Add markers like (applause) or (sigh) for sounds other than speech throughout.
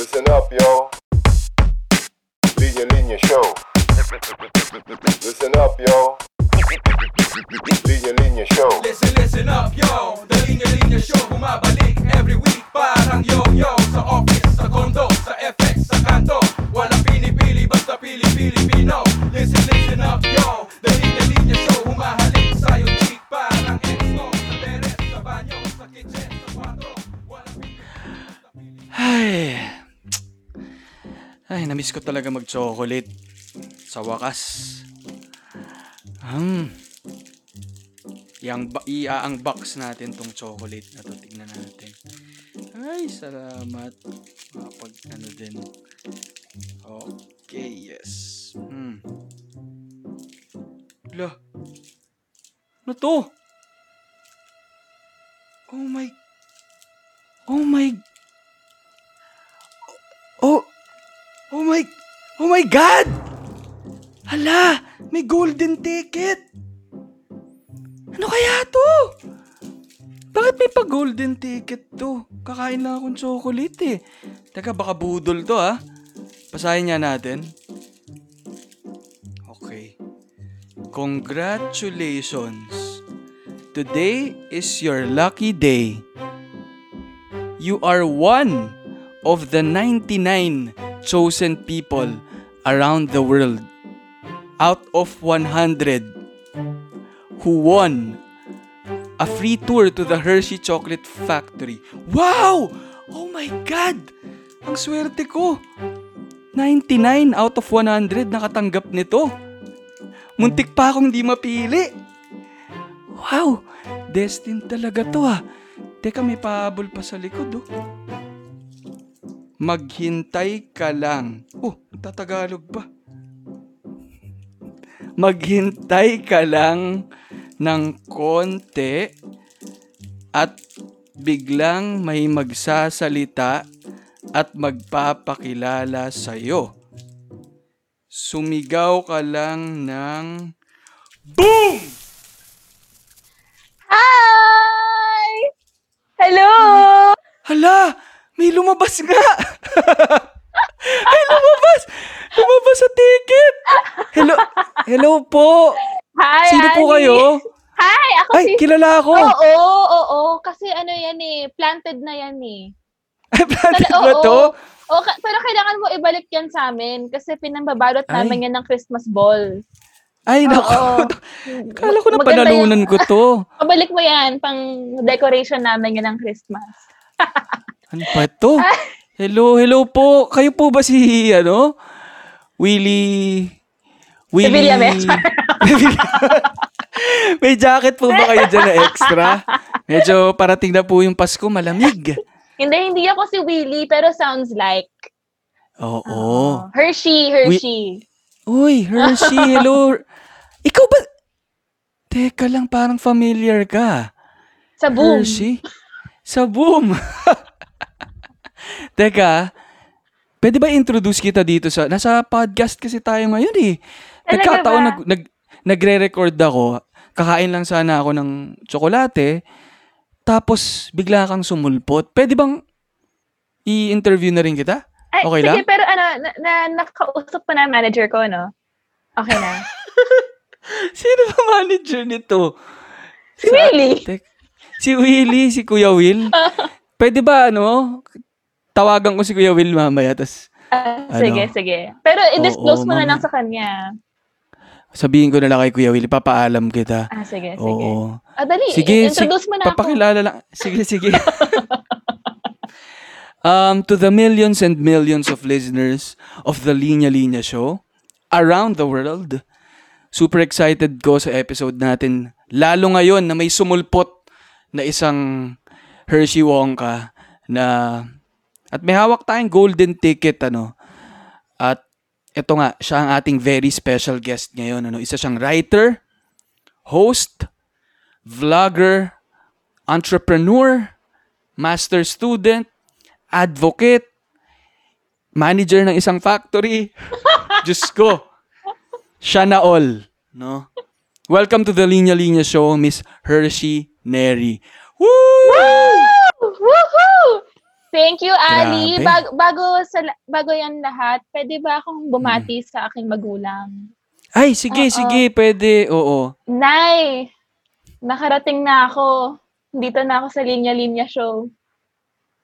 Listen up, yo. Linya Linya Show. Listen up, yo. Linya Linya Show. Listen, listen up, yo The Linya Linya Show Bumabalik every week Parang yo-yo Sa office, sa condo, sa FX, sa kanto Walang pinipili, basta pili-Pilipino Listen, listen up, yo The Linya Linya Show Humahalik sa'yo cheek Parang exo Sa teres, sa banyo, sa kitchen, sa kwarto Walang pinipili, basta pili Ay. Ay, namiss ko talaga mag-chocolate. Sa wakas. Hmm. Yang ba- i-unbox natin tong chocolate na to. Tingnan natin. Ay, salamat. Makapag ano din. Okay, yes. Hmm. Hala. Ano to? Oh my... Oh my Oh, oh my, oh my God! Hala, may golden ticket! Ano kaya to? Bakit may pa golden ticket to? Kakain lang akong chocolate eh. Teka, baka budol to ah. Basahin niya natin. Okay. Congratulations. Today is your lucky day. You are one of the 99 chosen people around the world out of 100 who won a free tour to the Hershey Chocolate Factory. Wow! Oh my God! Ang swerte ko! 99 out of 100 nakatanggap nito. Muntik pa akong di mapili. Wow! Destined talaga to ah. Teka, may pahabol pa sa likod oh. Maghintay ka lang. Oh, tatagalog pa. Maghintay ka lang ng konti at biglang may magsasalita at magpapakilala sa'yo. Sumigaw ka lang ng BOOM! Hi! Hello! Hala! May lumabas nga! Ay, lumabas! Lumabas sa ticket! Hello, hello po! Hi, Sino po Ali. kayo? Hi! Ako Ay, si... kilala ako! Oo, oo, oo. Kasi ano yan eh, planted na yan eh. (laughs) Ay, planted Tala- ba oo. to? Oo, pero kailangan mo ibalik yan sa amin kasi pinambabalot Ay. namin yan ng Christmas ball. Ay, naku. (laughs) Kala ko na panalunan ko to. (laughs) Pabalik mo yan pang decoration namin yan ng Christmas. Ano ba to? Hello, hello po. Kayo po ba si, ano? Willie... Willie... Villames. (laughs) May jacket po ba kayo dyan na extra? Medyo parating na po yung Pasko, malamig. Hindi, hindi ako si Willie, pero sounds like. Oo. Hershey, Hershey. Uy, Hershey, hello. Ikaw ba? Teka lang, parang familiar ka. Sa boom. Hershey? Sa boom. (laughs) Teka, pwede ba introduce kita dito sa... Nasa podcast kasi tayo ngayon eh. Talaga Nagkataon, ba? nag, nag, nagre-record ako. Kakain lang sana ako ng tsokolate. Tapos, bigla kang sumulpot. Pwede bang i-interview na rin kita? Ay, Okay sige, lang? pero ano, na, na, nakausap pa na manager ko, no? Okay na. (laughs) Sino ba manager nito? Si Willie. Tek- si Willie, si Kuya Will. (laughs) Pwede ba, ano, tawagan ko si Kuya Will mamaya, tas Ah, Ano? sige, sige. Pero i-disclose mo na lang sa kanya. sabihin ko na lang kay Kuya Will, papaalam kita. Ah, sige, sige. Oo. Ah, dali. Sige, introduce mo na ako. Papakilala lang. Sige, sige. (laughs) um, to the millions and millions of listeners of the Linya Linya Show around the world, super excited ko sa episode natin. Lalo ngayon na may sumulpot na isang Hershey Wonka na at may hawak tayong golden ticket ano. At ito nga, siya ang ating very special guest ngayon. Ano, isa siyang writer, host, vlogger, entrepreneur, master student, advocate, manager ng isang factory. (laughs) Diyos ko. Siya na all. No? Welcome to the Linya Linya Show, Miss Hershey Neri. Woo! Woohoo! Thank you, Ali. Grabe. Bago, bago, sa, bago yan lahat, pwede ba akong bumati sa aking magulang? Ay, sige, Oo. sige, pwede. Oo. Nay, nakarating na ako. Dito na ako sa Linya Linya Show.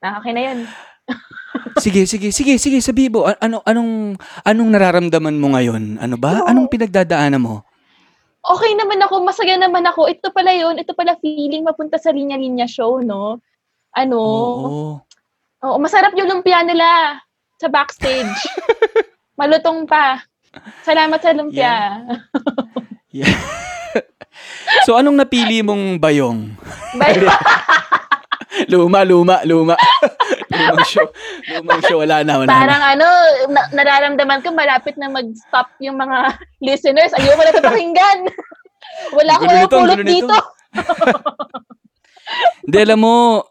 Ah, okay na yun. (laughs) Sige, sige, sige, sige, sabi mo. Ano, anong, anong nararamdaman mo ngayon? Ano ba? Oo. Anong pinagdadaanan mo? Okay naman ako, masaya naman ako. Ito pala yun, ito pala feeling mapunta sa Linya Linya Show, no? Ano? Oo. Oo, masarap yung lumpia nila sa backstage. (laughs) Malutong pa. Salamat sa lumpia. Yeah. (laughs) so, anong napili mong bayong? Bye. (laughs) Luma, luma, luma. lumang show. Lumang show. Wala na, wala Parang na. ano, na- nararamdaman ko malapit na mag-stop yung mga listeners. Ayoko na ito pakinggan. Wala akong Gulo nito, pulot dito. Hindi, alam mo,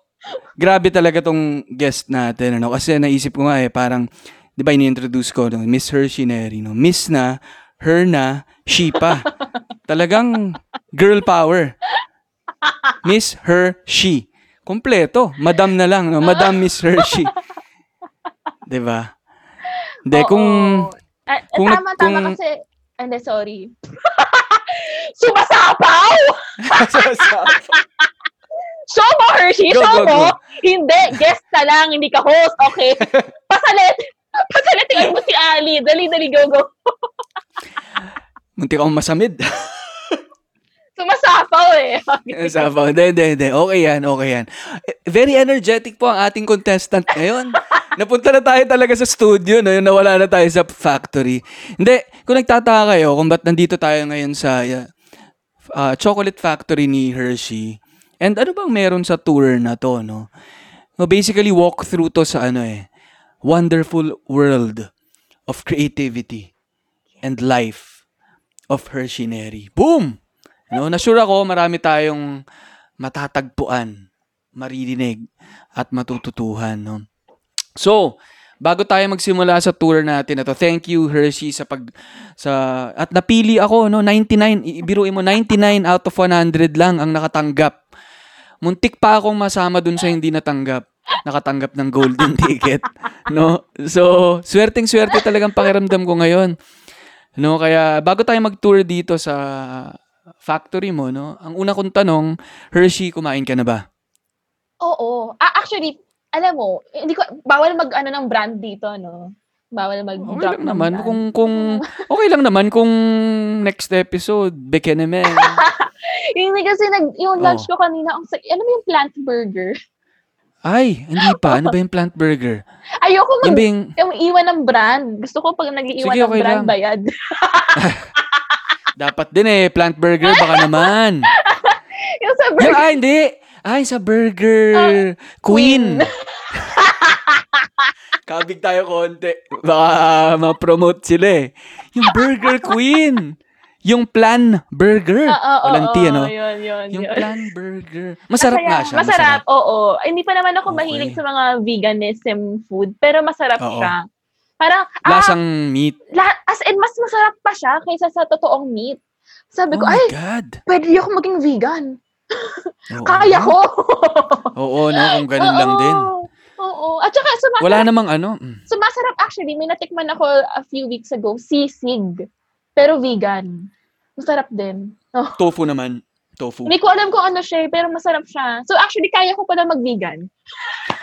grabe talaga tong guest natin. Ano? Kasi naisip ko nga eh, parang, di ba, ini-introduce ko, no? Miss Hershey Neri, no? Miss na, her na, she pa. (laughs) Talagang girl power. Miss Her She. Kompleto. Madam na lang, no? Madam Miss Hershey. (laughs) Di ba? Hindi, kung... Ah, kung tama, tama kung- kasi, ah, hindi, sorry. (laughs) Sumasapaw! Show mo, Hershey! Go, show go, mo! go. Hindi, guest ka lang, hindi ka host, okay? (laughs) Pasalit! Pasalitin mo si Ali. Dali, dali, go, go. (laughs) Munti akong masamid. Sumasapaw eh. (laughs) Sabaw. Hindi, hindi, hindi. Okay yan, okay yan. Eh, Very energetic po ang ating contestant ngayon. Napunta na tayo talaga sa studio, no? Yung nawala na tayo sa factory. Hindi, kung nagtataka kayo kung ba't nandito tayo ngayon sa uh, uh, chocolate factory ni Hershey, and ano bang meron sa tour na to, no? No, basically, walk through to sa ano eh, wonderful world of creativity and life of Hershey Neri. Boom! No, na-sure ako marami tayong matatagpuan, maririnig, at matututuhan. No? So, bago tayo magsimula sa tour natin na to, thank you Hershey sa pag sa at napili ako no 99 i- biruin mo 99 out of 100 lang ang nakatanggap. Muntik pa akong masama dun sa hindi natanggap. Nakatanggap ng golden (laughs) ticket, no? So, swerteng swerte talagang pakiramdam ko ngayon. No, kaya bago tayo mag-tour dito sa factory mo, no? Ang una kong tanong, Hershey, kumain ka na ba? Oo. Ah, actually, alam mo, hindi ko, bawal mag, ano, ng brand dito, no? Bawal mag-drop Okay lang ng naman kung kung okay lang naman kung next episode beke naman. (laughs) Hindi kasi nag, yung lunch Oh. ko kanina, ang, sa- ano mo yung plant burger? Ay, hindi pa. Ano ba yung plant burger? Ayoko Yung mag, yung, yung iwan ng brand. Gusto ko pag nag-iiwan Sige, ng okay brand, lang. bayad. (laughs) dapat din eh, plant burger, baka naman. (laughs) yung sa Yung, burger. ay, hindi. Ay, sa burger. Queen. Kabig tayo konti. Baka ma-promote sila eh. Yung Burger Queen. Yung Plan Burger. Oo, oo, Walang T, ano? Yun, yun, Yung yun. Plan Burger. Masarap Masaya. nga siya. Masarap, oo. Hindi pa naman ako Okay. mahilig sa mga veganism food, pero masarap Oo. siya. Parang, ah, Lasang meat. la- as in, mas masarap pa siya kaysa sa totoong meat. Sabi Oh ko, my ay, God. pwede ako maging vegan. (laughs) Oo. Kaya ko. Oo, no? Kung ganun lang (laughs) Oo. din. Oo. At saka, sumasarap, Wala namang ano. mm. sumasarap actually. May natikman ako a few weeks ago, sisig. Pero vegan. Masarap din. Oh. Tofu naman. Tofu. Hindi ko alam kung ano siya, eh, pero masarap siya. So actually, kaya ko pala mag-vegan.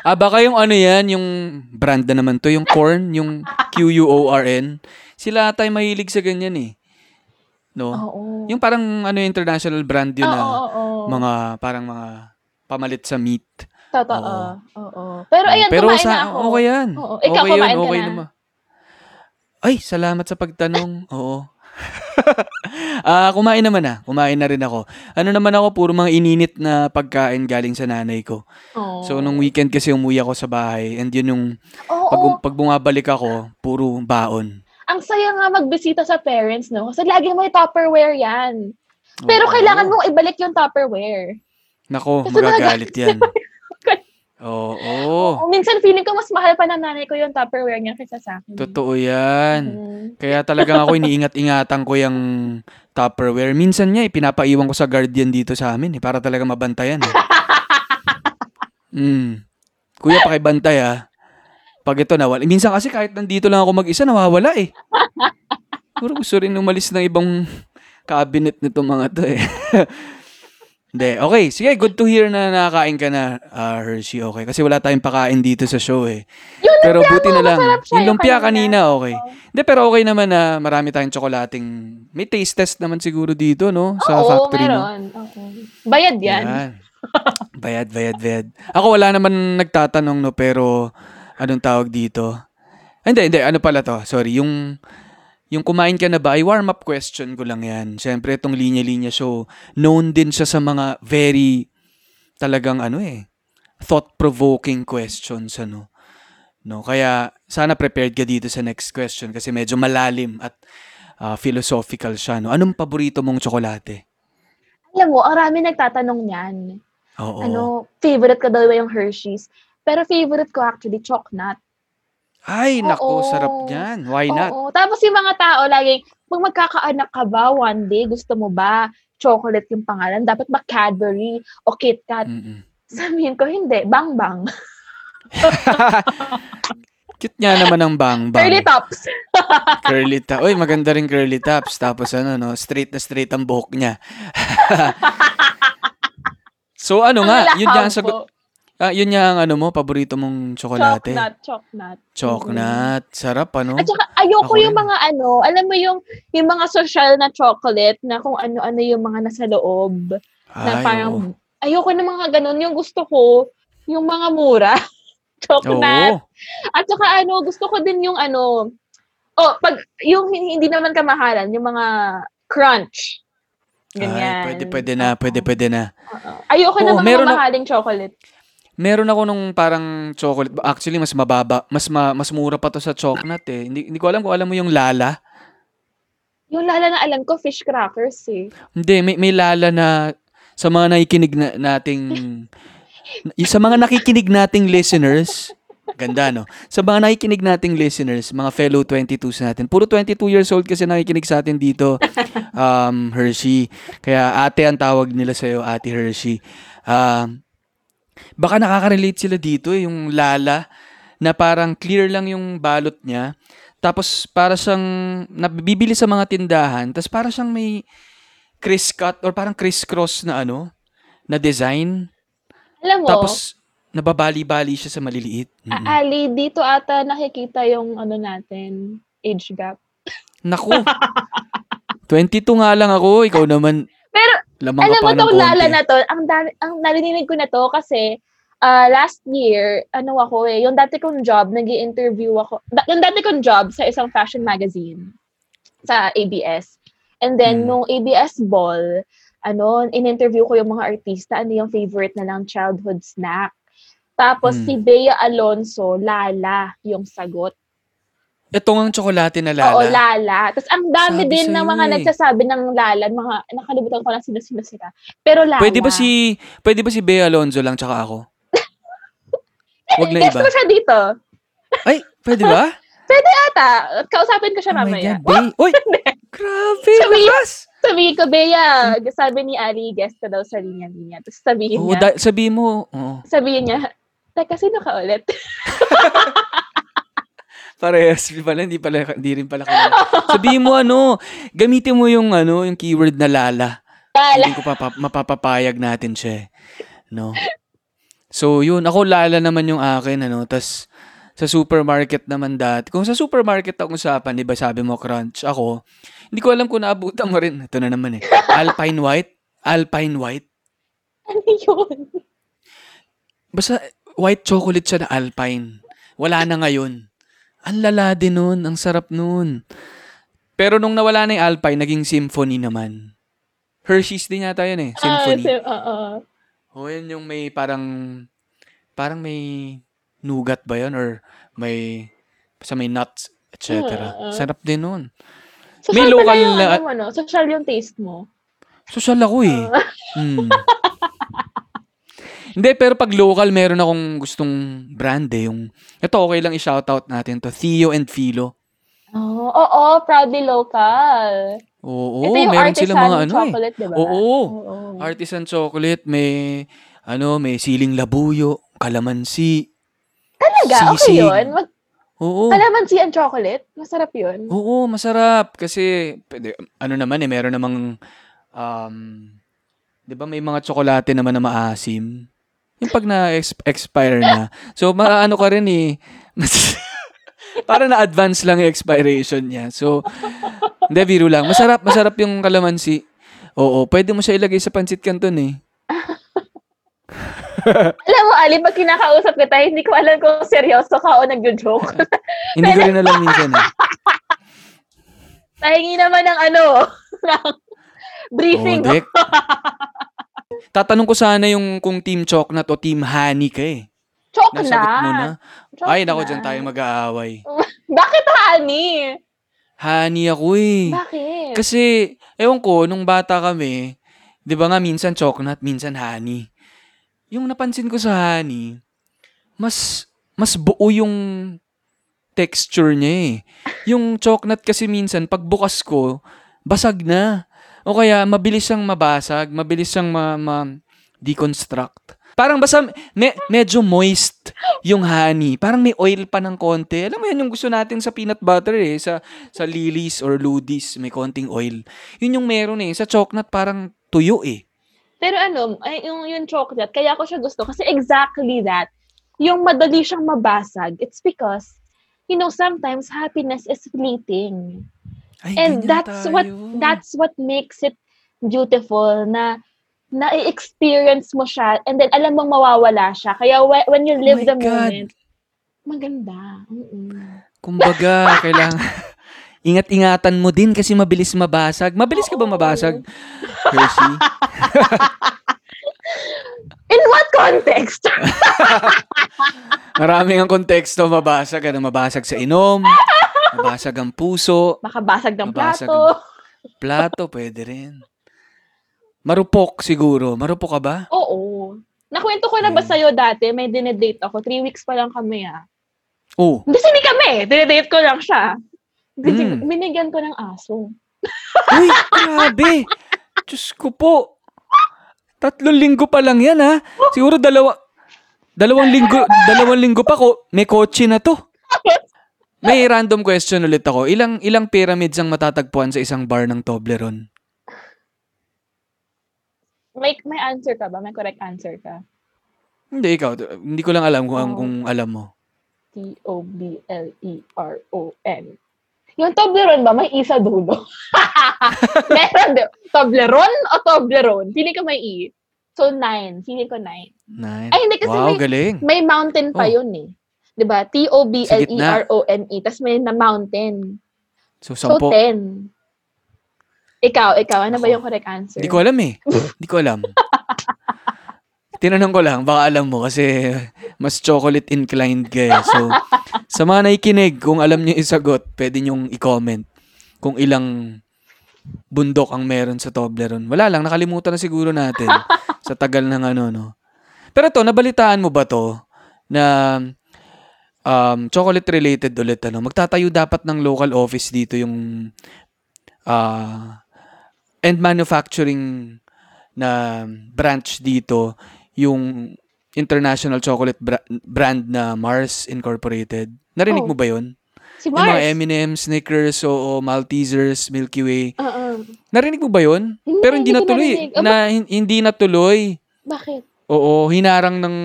Ah, baka yung ano yan, yung brand na naman to, yung corn, yung Q-U-O-R-N. Sila tayo mahilig sa ganyan eh. No? Oo. Yung parang ano international brand yun Oo, na oo, oo. mga parang mga pamalit sa meat. Totoo. Oo. Pero ayan, Pero kumain sa na ako. okay yan. Oo. Ikaw, okay kumain ka okay na? naman. Ay, salamat sa pagtanong. (laughs) Oo. (laughs) Ah, kumain naman na. Kumain na rin ako. Ano naman ako, puro mga ininit na pagkain galing sa nanay ko. Oo. So, nung weekend kasi umuwi ako sa bahay and yun yung Oo. pag, pag bumabalik ako, puro baon. Ang saya nga magbisita sa parents, no? Kasi lagi may Tupperware yan. Pero Oo. kailangan mong ibalik yung Tupperware. Nako, Kasi magagalit (laughs) yan. Oo. Oo, minsan feeling ko mas mahal pa ng nanay ko yung Tupperware niya kaysa sa akin. Totoo yan. Mm. Kaya talagang ako iniingat-ingatan ko yung Tupperware. Minsan niya, eh, pinapaiwan ko sa guardian dito sa amin eh, para talaga mabantayan. Eh. (laughs) Mm. Kuya, pakibantay ah. Pag ito nawala. Minsan kasi kahit nandito lang ako mag-isa, nawawala eh. Puro gusto rin umalis ng ibang cabinet nito mga to eh. (laughs) Hindi, okay. Sige, good to hear na nakakain ka na, ah, Hershey. Okay, kasi wala tayong pakain dito sa show eh. Yung Pero lumpia buti mo, na lang. Yung yung lumpia kanina. kanina, okay. Hindi, pero okay naman na marami tayong tsokolating... May taste test naman siguro dito, no? Sa Oo, factory, no? meron. Okay. Bayad yan. Yan. Bayad, bayad, bayad. Ako wala naman nagtatanong, no? Pero, anong tawag dito? Hindi, hindi. Ano pala to? Sorry. Yung, yung kumain ka na ba, ay warm-up question ko lang yan. Siyempre, itong linya-linya show, known din siya sa mga very, talagang ano eh, thought-provoking questions, ano. No, kaya sana prepared ka dito sa next question kasi medyo malalim at ah, philosophical siya, no. Anong paborito mong tsokolate? Alam mo, ang rami nagtatanong niyan. Oo. Ano, favorite ko daw ba yung Hershey's? Pero favorite ko actually, Chocnut. Ay, nako, Oo. sarap niyan. Why not? Oo. Tapos yung mga tao laging, pag magkakaanak ka ba one day, gusto mo ba chocolate yung pangalan? Dapat ba Cadbury o KitKat? Mm-mm. Sabihin ko, hindi. Bang Bang. (laughs) Cute nga naman ang bang bang. Curly Tops. (laughs) curly top. Uy, maganda rin curly tops. Tapos ano, no, straight na straight ang buhok niya. (laughs) so ano nga, yun nga ang sagot. Ah, yun nga ang ano mo, paborito mong tsokolate. Chocnut, Chocnut. Chocnut. Sarap, ano? At saka, ayoko Ako yung rin. mga ano, alam mo yung, yung mga social na chocolate na kung ano-ano yung mga nasa loob. na Ay, parang, oo. ayoko ng mga ganun. Yung gusto ko, yung mga mura. (laughs) Chocnut. Oo. At saka ano, gusto ko din yung ano, oh, pag, yung hin- hindi naman kamahalan, yung mga crunch. Ganyan. Ay, pwede, pwede na, pwede, pwede na. Oo. Ayoko Oo, ng mga meron ako- mamahaling chocolate. Meron ako nung parang chocolate. Actually, mas mababa. Mas ma, mas mura pa to sa chocolate eh. Hindi, hindi ko alam kung alam mo yung lala. Yung lala na alam ko, fish crackers eh. Hindi, may, may lala na sa mga nakikinig na, nating (laughs) sa mga nakikinig nating listeners, ganda no. Sa mga nakikinig nating listeners, mga fellow 22s natin. Puro 22 years old kasi nakikinig sa atin dito. Um, Hershey. Kaya ate ang tawag nila sa Ate Hershey. Um, baka nakaka-relate sila dito eh, yung lala na parang clear lang yung balot niya. Tapos para siyang nabibili sa mga tindahan, tapos para siyang may criss cut or parang criss-cross na ano, na design. Alam mo, Tapos nababali-bali siya sa maliliit. Mm-mm. A- Ali, dito ata nakikita yung ano natin, age gap. Naku. (laughs) 22 nga lang ako, ikaw naman Pero, lamang alam mo tong lala na to, ang, ang narinig ko na to kasi ah, last year, ano ako eh, yung dati kong job, nag interview ako, da- yung dati kong job sa isang fashion magazine sa ABS. And then, Hmm. nung ABS ball, ano, in-interview ko yung mga artista, ano yung favorite na lang childhood snack. Tapos, Hmm. si Bea Alonso, Lala, yung sagot. Ito ang tsokolate na lala. Oo, Lala. Tapos, ang dami Sabi din ng mga eh. nagsasabi ng Lala, mga, nakalimutan ko lang sino-sino sila. Pero Lala. Pwede ba si pwede ba si Bea Alonzo lang tsaka ako? (laughs) Wag na Guest iba. ko siya dito. Ay, pwede ba? (laughs) Ata, kausapin ko siya Oh my mamaya. God, Bea. Uy, (laughs) grabe, Sabi- lakas. Sabihin ko, Bea, sabi ni Ali, guest ka daw sa linya-linya. Tapos sabihin Oo, niya, da- sabi mo, oo. sabihin niya, teka, sino ka ulit? Parehas pala, hindi pala, hindi rin pala kilala. Sabihin mo ano, gamitin mo yung ano, yung keyword na lala. Lala. Hindi ko papa, mapapapayag natin siya. eh. No? So, yun. Ako lala naman yung akin, ano. tas sa supermarket naman dati. Kung sa supermarket ang usapan, di ba sabi mo crunch, ako, hindi ko alam kung naabutan mo rin. Ito na naman eh. Alpine White. Alpine White. Ano yun? Basta white chocolate siya na Alpine. Wala na ngayon. Ang lala din nun. Ang sarap nun. Pero nung nawala na yung Alpine, naging Symphony naman. Hershey's din yata yun eh. Symphony. Ah, sim- oo. O yan yung may parang, parang may nougat ba yun? Or may, sa may nuts, etc. Ah, ah. Sarap din nun. Social May local yung, na- ano, mo, no? Social yung taste mo. Social ako eh. Ah. Hmm. (laughs) Hindi, pero pag local, meron akong gustong brand eh. Yung, ito okay lang i-shoutout natin to. Theo and Philo. Oo, oo, proudly local. Oo, Ito yung meron artisan silang mga ano eh. chocolate, di ba? Oo. Oo. Artisan chocolate, may ano, may siling labuyo, kalamansi, Talaga? Okay Sisig. yun? Mag- Oo. Kalamansi and chocolate? Masarap yun. Oo, masarap. Kasi, pwede, ano naman eh, meron namang, um, di ba may mga tsokolate naman na maasim? Yung pag na-expire na. So, maano ka rin eh. (laughs) Para na-advance lang yung expiration niya. So, hindi, biro lang. Masarap, masarap yung kalamansi. Oo, pwede mo siya ilagay sa pancit canton eh. (laughs) Alam mo, Ali, pag kinakausap kita, hindi ko alam kung seryoso ka o nagjo-joke. (laughs) Hindi ko rin alam minsan eh. Nahingi naman ng ano, ng briefing. Dek. Tatanong ko sana yung kung Team Choknat o Team Honey ka eh. Choke Nasagot na. mo na. Choke Ay, nako, na. dyan tayo mag-aaway. (laughs) Bakit honey? Honey ako eh. Bakit? Kasi, ewan ko, nung bata kami, di ba nga minsan choknat, minsan honey. Yung napansin ko sa honey, mas, mas buo yung texture niya eh. Yung choknat kasi minsan, pag bukas ko, basag na. O kaya, mabilis siyang mabasag, mabilis siyang ma, ma- deconstruct. Parang basta me- medyo moist yung honey. Parang may oil pa ng konti. Alam mo yan yung gusto natin sa peanut butter eh. Sa, sa Lily's or Ludy's, may konting oil. Yun yung meron eh. Sa chocolate parang tuyo eh. Pero ano, ay, yung, yung chocolate, kaya ko siya gusto kasi exactly that. Yung madali siyang mabasag, it's because, you know, sometimes happiness is fleeting. Ay, And that's what tayo. that's what makes it beautiful na na-experience mo siya and then alam mong mawawala siya. Kaya whe- when you Oh live my the God. moment, maganda. Mm-mm. Kumbaga, (laughs) kailangan... Ingat-ingatan mo din kasi mabilis mabasag. Mabilis ka ba mabasag, Hershey? (laughs) In what context? (laughs) Maraming ang konteksto mabasag. Ano, mabasag sa inom, (laughs) mabasag ang puso, Makabasag ng Mabasag plato. plato, pwede rin. Marupok siguro. Marupok ka ba? Oo. Nakwento ko na ba sa'yo dati, may dinedate ako. Three weeks pa lang kami ah. Oh, Hindi hindi kami. Dinedate ko lang siya. Mm. Binigyan ko ng aso. (laughs) Uy, grabe. Diyos ko po. Tatlong linggo pa lang yan ha. Siguro dalawa, dalawang linggo, dalawang linggo pa ko, may kotse na to. (laughs) May random question ulit ako. Ilang ilang pyramids ang matatagpuan sa isang bar ng Toblerone? May, may answer ka ba? May correct answer ka? Hindi, ikaw. Hindi ko lang alam kung, Oh. kung alam mo. T-O-B-L-E-R-O-N. E Yung Toblerone ba, may isa dulo? (laughs) Meron din. Toblerone o Toblerone? Feeling ko may E. So, nine. Feeling ko nine. Nine. Ay, hindi, kasi wow, may- galing. May mountain pa Oh. yun eh. 'Di ba? T-O-B-L-E-R-O-N-E. Tapos may na mountain. So, So, sampo. 10. Ikaw, ikaw. Ano ba yung correct answer? Hindi ko alam eh. Hindi ko alam. (laughs) Tinanong ko lang, baka alam mo kasi mas chocolate inclined ka eh. So, (laughs) sa mga nakikinig, kung alam niyo isagot, pwede niyong i-comment kung ilang bundok ang meron sa Toblerone. Wala lang, nakalimutan na siguro natin (laughs) sa tagal ng ano, no. Pero to, nabalitaan mo ba to na um, chocolate related ulit ano? Magtatayo dapat ng local office dito yung ah and manufacturing na branch dito yung international chocolate bra- brand na Mars Incorporated. Narinig Oh. mo ba yun? si Yung mga Mars. M&M, Snickers, o Maltesers, Milky Way. Oo. Narinig mo ba? Hindi, Pero hindi hindi natuloy. Na, hin- hindi natuloy. Bakit? Oo, hinarang ng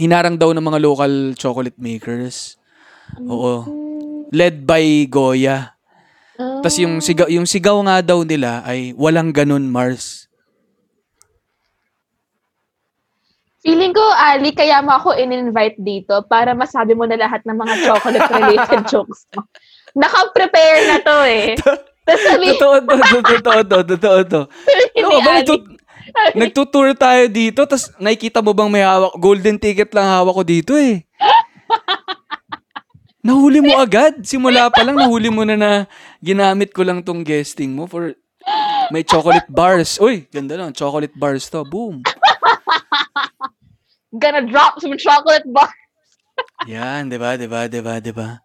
hinarang daw ng mga local chocolate makers. Oo. Led by Goya. Ah. Tapos yung sigaw, yung sigaw nga daw nila ay walang ganun Mars. Feeling ko, Ali, kaya mo ako in-invite dito para masabi mo na lahat ng mga chocolate-related (laughs) jokes mo. Naka-prepare na to eh. (laughs) Tapos sabi, Totoo to, totoo to, totoo to. (laughs) sabi Ano ni (laughs) nagtutour tayo dito, tapos nakikita mo bang may hawak, golden ticket lang hawak ko dito eh. (laughs) Nahuli mo agad. Simula pa lang, nahuli mo na na ginamit ko lang tong guesting mo for may chocolate bars. Uy, ganda lang. Chocolate bars to. Boom. (laughs) gonna drop some chocolate bar. Yan, di ba, di ba, di ba, di ba?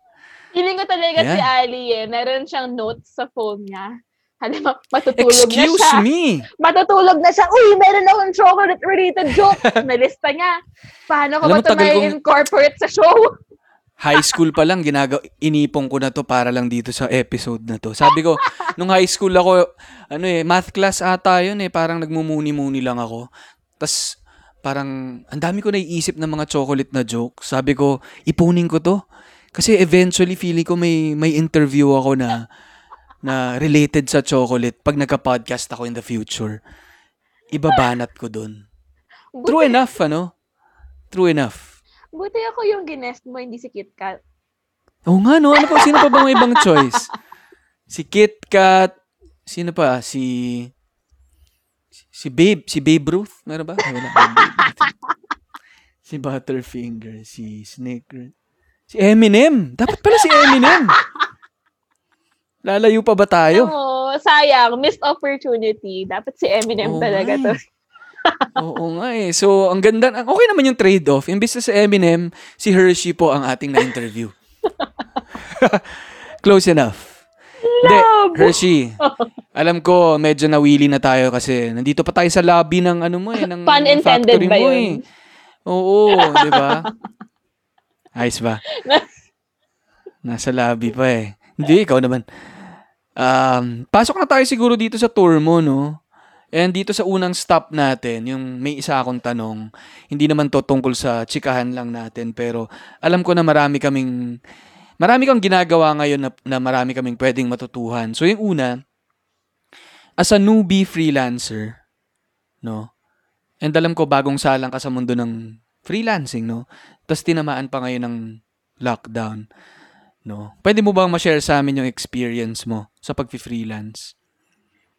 Feeling ko talaga Yan. si Ali eh. Meron siyang notes sa phone niya. Halimbawa, matutulog na Excuse siya. me. Matutulog na siya. Uy, meron akong chocolate-related joke. (laughs) Nalista niya. Paano ko Alam ba ito may kong- incorporate sa show? (laughs) High school pa lang, ginagaw, inipong ko na to para lang dito sa episode na to. Sabi ko, (laughs) nung high school ako, ano eh, math class ata yun eh, parang nagmumuni-muni lang ako. Tapos, parang, ang dami ko naiisip ng mga chocolate na joke. Sabi ko, ipunin ko to. Kasi eventually, feeling ko may, may interview ako na, na related sa chocolate pag nagka-podcast ako in the future. Ibabanat ko dun. True Buti, enough, ano? True enough. buti ako yung ginest mo, hindi si Kit Kat. Oo nga, no? Ano pa? Sino pa bang ibang choice? Si Kit Kat. Sino pa? Si... Si Babe. Si Babe Ruth? Meron ba? Wala. Si Butterfinger. Si Snake. Si Eminem. Dapat pala si Eminem. Lalayo pa ba tayo? Oo, sayang. Missed opportunity. Dapat si Eminem Oo talaga nga to. eh. Oo nga eh. So, ang ganda. ang- Okay naman yung trade-off. Imbis na si Eminem, si Hershey po ang ating na-interview. (laughs) Close enough. Hindi, Love. Hershey. (laughs) Alam ko, medyo nawili na tayo kasi nandito pa tayo sa lobby ng ano mo eh, ng Pun intended factory ba mo yun? eh. Oo, di ba? (laughs) Ayos ba? Nasa lobby pa eh. Hindi, ikaw naman. Um, pasok na tayo siguro dito sa tour mo, no? And dito sa unang stop natin, yung may isa akong tanong, hindi naman to tungkol sa chikahan lang natin, pero alam ko na marami kaming, marami kang ginagawa ngayon na, na marami kaming pwedeng matutuhan. So yung una, as a newbie freelancer, no? And alam ko bagong salang ka sa mundo ng freelancing, no? Tapos tinamaan pa ngayon ng lockdown, no? Pwede mo bang ma-share sa amin yung experience mo sa pag-freelance?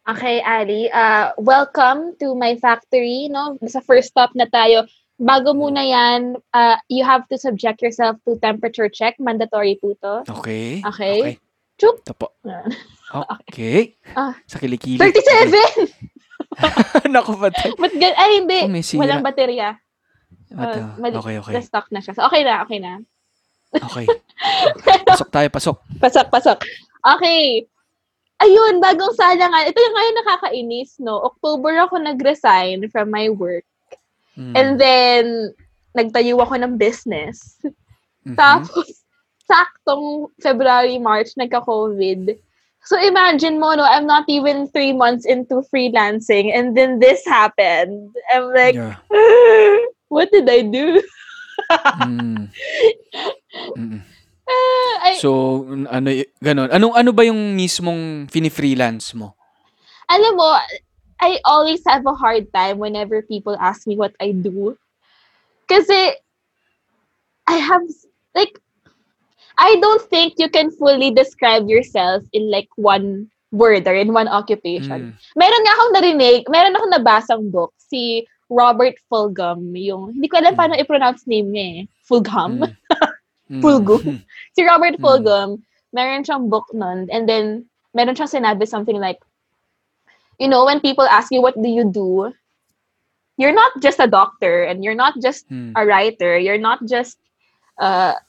Okay, Ali. Uh, welcome to my factory. No, sa first stop na tayo. Bago muna yan, uh, you have to subject yourself to temperature check. Mandatory po to. Okay. Okay. Okay. Chup. Tapo. Okay. Ah. Sa kilikili. 37! (laughs) Naku, patay. Ba't gan- Ay, hindi. Oh. Walang baterya. Uh, mali- Okay, okay. Na-stock na siya. So, okay na, okay na. Okay. Pasok tayo, pasok. Pasok, pasok. Okay. Ayun, bagong salangan. Ito yung ngayon nakakainis, no? October ako nag-resign from my work. Mm. And then, nagtayo ako ng business. Mhm. Tapos, saktong February, March, nagka-COVID. So, imagine mo, no, I'm not even three months into freelancing and then this happened. I'm like, Yeah. (gasps) what did I do? Mm. Mm. Ah, I, So, n- ano, y- ganun. Anong, ano ba yung mismong fini-freelance mo? alam mo, I always have a hard time whenever people ask me what I do. Kasi, I have, like, I don't think you can fully describe yourself in like one word or in one occupation. Mm. Meron nga akong narinig, meron akong nabasang book, si Robert Fulghum, yung, hindi ko alam Mm. paano i-pronounce name niya eh. Fulghum? Mm. (laughs) Mm. Fulghum. (laughs) si Robert Mm. Fulghum, meron siyang book nun, and then, meron siyang sinabi something like, you know, when people ask you, what do you do? You're not just a doctor, and you're not just Mm. a writer, you're not just uh,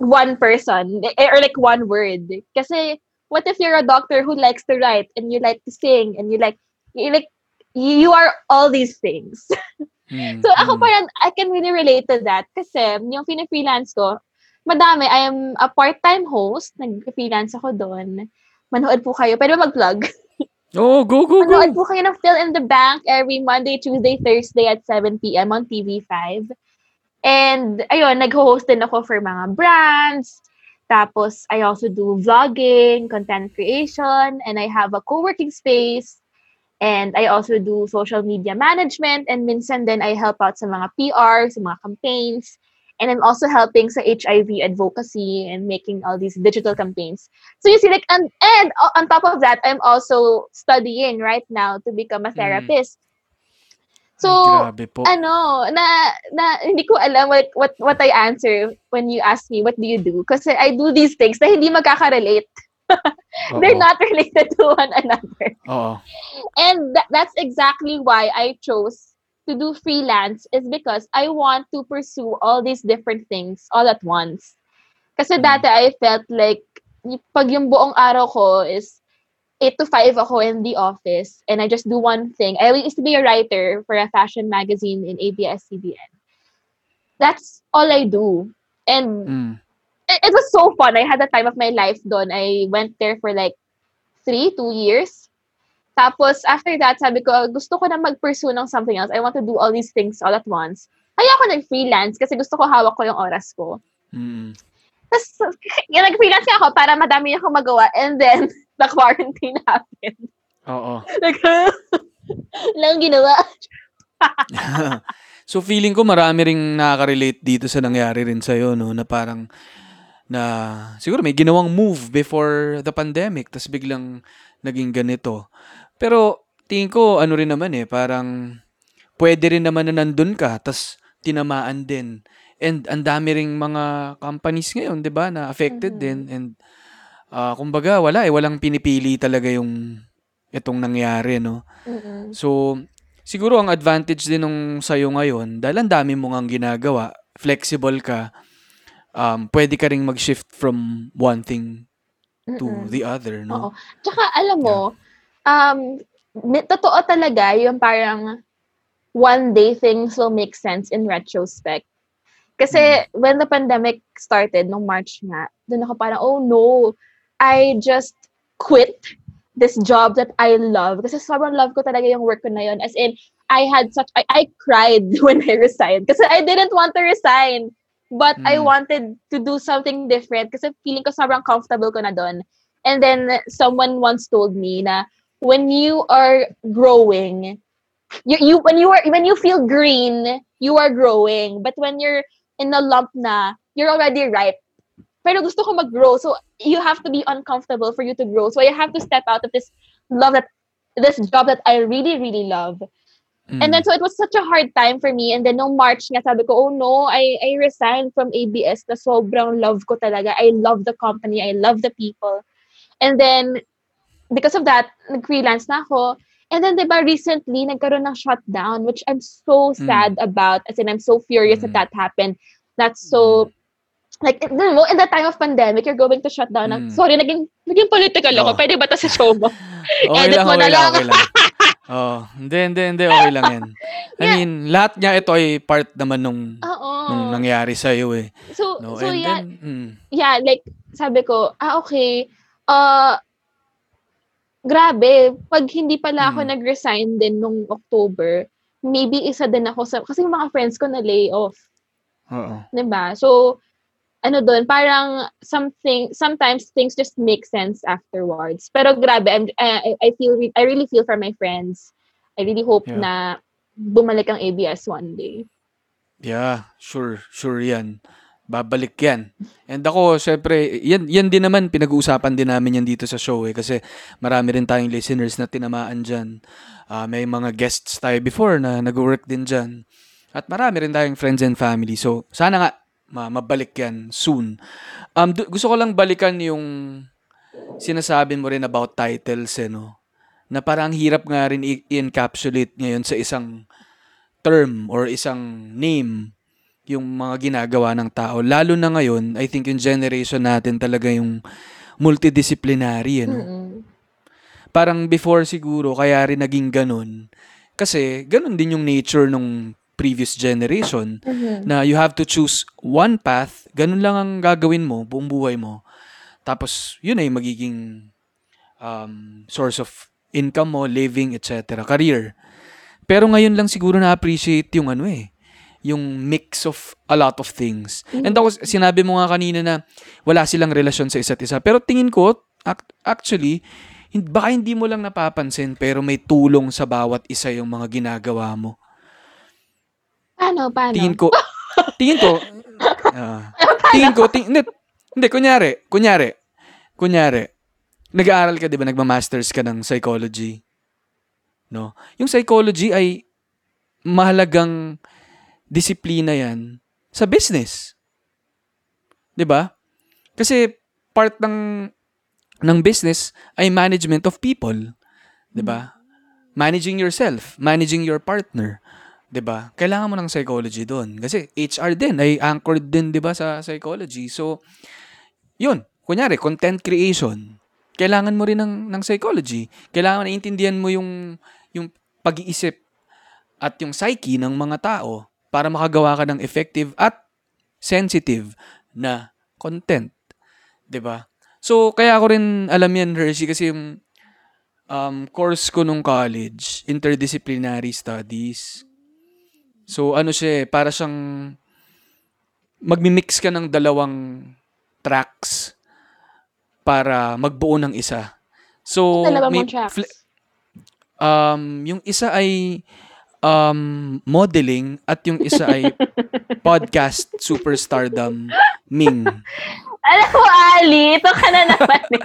one person, eh, or like one word. Kasi, what if you're a doctor who likes to write, and you like to sing, and you like, you like, you are all these things. (laughs) Mm. So ako Mm. parang, I can really relate to that kasi yung fini-freelance ko, madami. I am a part-time host. Nag-freelance ako doon. Manood po kayo. Pwede ba mag-plug? (laughs) Oh, go, go, Manood go. po kayo ng Fill in the Bank every Monday, Tuesday, Thursday at 7 p.m. on TV5. And, ayun, nag-host din ako for mga brands. Tapos, I also do vlogging, content creation, and I have a co-working space. And I also do social media management. And minsan din, I help out sa mga PR, sa mga campaigns. And I'm also helping sa HIV advocacy and making all these digital campaigns. So you see, like, and, and on top of that, I'm also studying right now to become a Mm. therapist. So, Ay, po. ano, na, na, hindi ko alam what, what, what I answer when you ask me, what do you do? Kasi I do these things na hindi magkaka-relate. (laughs) They're not related to one another. Oo. And tha- that's exactly why I chose to do freelance is because I want to pursue all these different things all at once. Kasi Mm. dati I felt like pag yung buong araw ko is 8 to 5 ako in the office and I just do one thing. I used to be a writer for a fashion magazine in ABS-CBN. That's all I do. And Mm. It, it was so fun. I had the time of my life doon. I went there for like three, two years. Tapos, after that, sabi ko, gusto ko na mag-pursue ng something else. I want to do all these things all at once. Kaya ako nag-freelance kasi gusto ko hawak ko yung oras ko. Mm. Tapos, yung (laughs) nag-freelance nga ako para madami akong magawa. And then, (laughs) the quarantine happened. Oo. (laughs) Like, lang ginawa. so feeling ko marami ring nakaka-relate dito sa nangyari rin sa'yo, no? Na parang, na siguro may ginawang move before the pandemic, tas biglang naging ganito. Pero tingin ko, ano rin naman eh, parang pwede rin naman na nandun ka, tas tinamaan din. And ang dami ring mga companies ngayon, di ba, na affected Mhm. din. And ah, kumbaga, wala eh, walang pinipili talaga yung itong nangyari, no? Mm-mm. So, siguro ang advantage din nung sa'yo ngayon, dahil ang dami mo ngang ginagawa, flexible ka, um, pwede ka ring mag-shift from one thing to Mm-mm. the other, Oo. no? Tsaka, alam mo, um, may, totoo talaga yung parang one day things will make sense in retrospect. Kasi when the pandemic started, nung March nga, doon ako parang, oh no, I just quit this job that I love. Kasi sobrang love ko talaga yung work ko na yun. As in, I had such, I, I cried (laughs) when I resigned. Kasi I didn't want to resign. But I Mm. wanted to do something different kasi feeling ko sobrang comfortable ko na doon. And then someone once told me na when you are growing, you, you when you are when you feel green, you are growing. But when you're in a lump na, you're already ripe. Pero gusto ko mag-grow. So you have to be uncomfortable for you to grow. So I have to step out of this love that this job that I really, really love. Mm. And then so it was such a hard time for me. And then no March nga sabi ko, oh no, I, I resigned from ABS na sobrang love ko talaga. I love the company. I love the people. And then because of that, nag-freelance na ako. And then, di ba, recently, nagkaroon ng shutdown, which I'm so Mm. sad about. As in, I'm so furious Mm. that that happened. That's so, like, you know, in the time of pandemic, you're going to shut down. ng- Mm. Sorry, naging, naging political ako. Oo. Pwede ba to sa show mo? (laughs) okay edit lang, mo na lang, lang. okay lang. (laughs) Oh, hindi, hindi, hindi, okay lang yan. (laughs) I mean, lahat niya ito ay part naman nung, Oo. nung nangyari sa'yo eh. So, No? so And yeah, then, mm, yeah, like, sabi ko, ah, okay, uh, grabe, pag hindi pala ako Mm. nag-resign din nung October, maybe isa din ako sa, kasi yung mga friends ko na lay off, oo. 'di ba? So, ano doon, parang something, sometimes things just make sense afterwards. Pero grabe, I'm, I, I feel, re- I really feel for my friends. I really hope Yeah. na bumalik ang ABS one day. Yeah, sure, sure yan. Babalik yan. And ako, syempre, yan, yan din naman, pinag-uusapan din namin yan dito sa show eh. Kasi marami rin tayong listeners na tinamaan dyan. Ah, may mga guests tayo before na nag-work din dyan. At marami rin tayong friends and family. So, sana nga, ma- mabalik yan soon. Um, du- gusto ko lang balikan yung sinasabi mo rin about titles eh, no? Na parang ang hirap nga rin i-encapsulate ngayon sa isang term or isang name yung mga ginagawa ng tao. Lalo na ngayon, I think yung generation natin talaga yung multidisciplinary, ano? Mm-mm. Parang before siguro, kaya rin naging ganun. Kasi, ganun din yung nature nung previous generation Mhm. na you have to choose one path, ganun lang ang gagawin mo, buong buhay mo. Tapos, yun ay magiging um, source of income mo, living, etc. Career. Pero ngayon lang siguro na-appreciate yung ano eh, yung mix of a lot of things. And ako, sinabi mo nga kanina na wala silang relasyon sa isa't isa. Pero tingin ko, ac- actually, baka hindi mo lang napapansin pero may tulong sa bawat isa yung mga ginagawa mo. Paano, paano? Tingin ko, tingin ko, (laughs) ah, tingin ko, ting, hindi, hindi, kunyari, kunyari, kunyari, nag-aaral ka, di ba, nagma-masters ka ng psychology. No? Yung psychology ay mahalagang disiplina yan sa business. 'Di ba? Kasi part ng ng business ay management of people, 'di ba? Managing yourself, managing your partner, 'di ba? Kailangan mo ng psychology doon kasi HR din ay anchored din 'di ba sa psychology. So, 'yun, kunyari content creation, kailangan mo rin ng, ng psychology. Kailangan naiintindihan mo yung, yung pag-iisip at yung psyche ng mga tao para makagawa ka ng effective at sensitive na content. 'Di ba? So, kaya ko rin alam yan, Hershey, kasi yung um, course ko nung college, interdisciplinary studies. So, ano siya eh, para siyang magmi-mix ka ng dalawang tracks para magbuo ng isa. So, may fle- um, yung isa ay um, modeling at yung isa ay (laughs) podcast superstardom Ming. Alam mo, Ali, ito ka na naman. eh.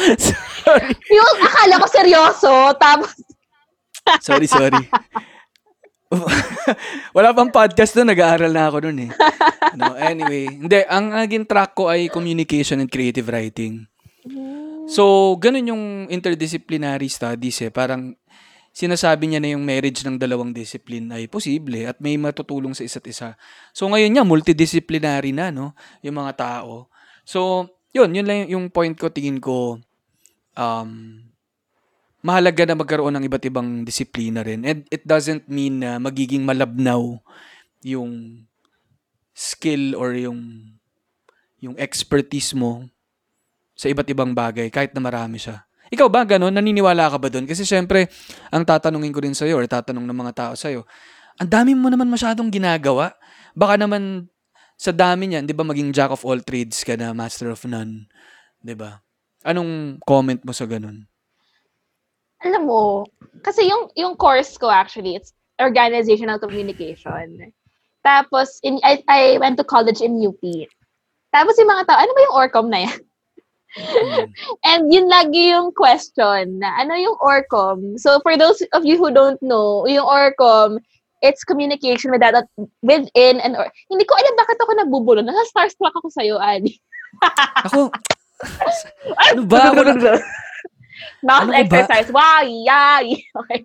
(laughs) sorry. yung akala ko seryoso, tapos Sorry, sorry. Wala pang podcast doon, nag-aaral na ako noon eh. No, anyway, hindi, ang naging track ko ay communication and creative writing. So, ganun yung interdisciplinary studies eh. Parang sinasabi niya na yung marriage ng dalawang discipline ay posible at may matutulong sa isa't isa. So, ngayon niya, multidisciplinary na, no? Yung mga tao. So, yun, yun lang yung point ko, tingin ko, um, mahalaga na magkaroon ng iba't ibang disiplina rin. And it doesn't mean na magiging malabnaw yung skill or yung yung expertise mo sa iba't ibang bagay kahit na marami siya. Ikaw ba ganun? Naniniwala ka ba doon? Kasi syempre, ang tatanungin ko rin sa'yo or tatanong ng mga tao sa'yo, ang dami mo naman masyadong ginagawa. Baka naman sa dami niyan, di ba maging jack of all trades ka na, master of none. Di ba? Anong comment mo sa ganun? Alam mo, kasi yung yung course ko actually, it's organizational communication. Tapos, in, I, I went to college in UP. Tapos yung mga tao, ano ba yung ORCOM na yan? Mm. (laughs) And yun lagi yung question na ano yung ORCOM? So for those of you who don't know, yung ORCOM, it's communication with that within and or hindi ko alam bakit ako nabubulo. Nasa starstruck ako sa'yo, Adi. Ako, (laughs) ano ba? Wala- Mouth Ano ba? exercise. Wow, yay. (laughs) Okay.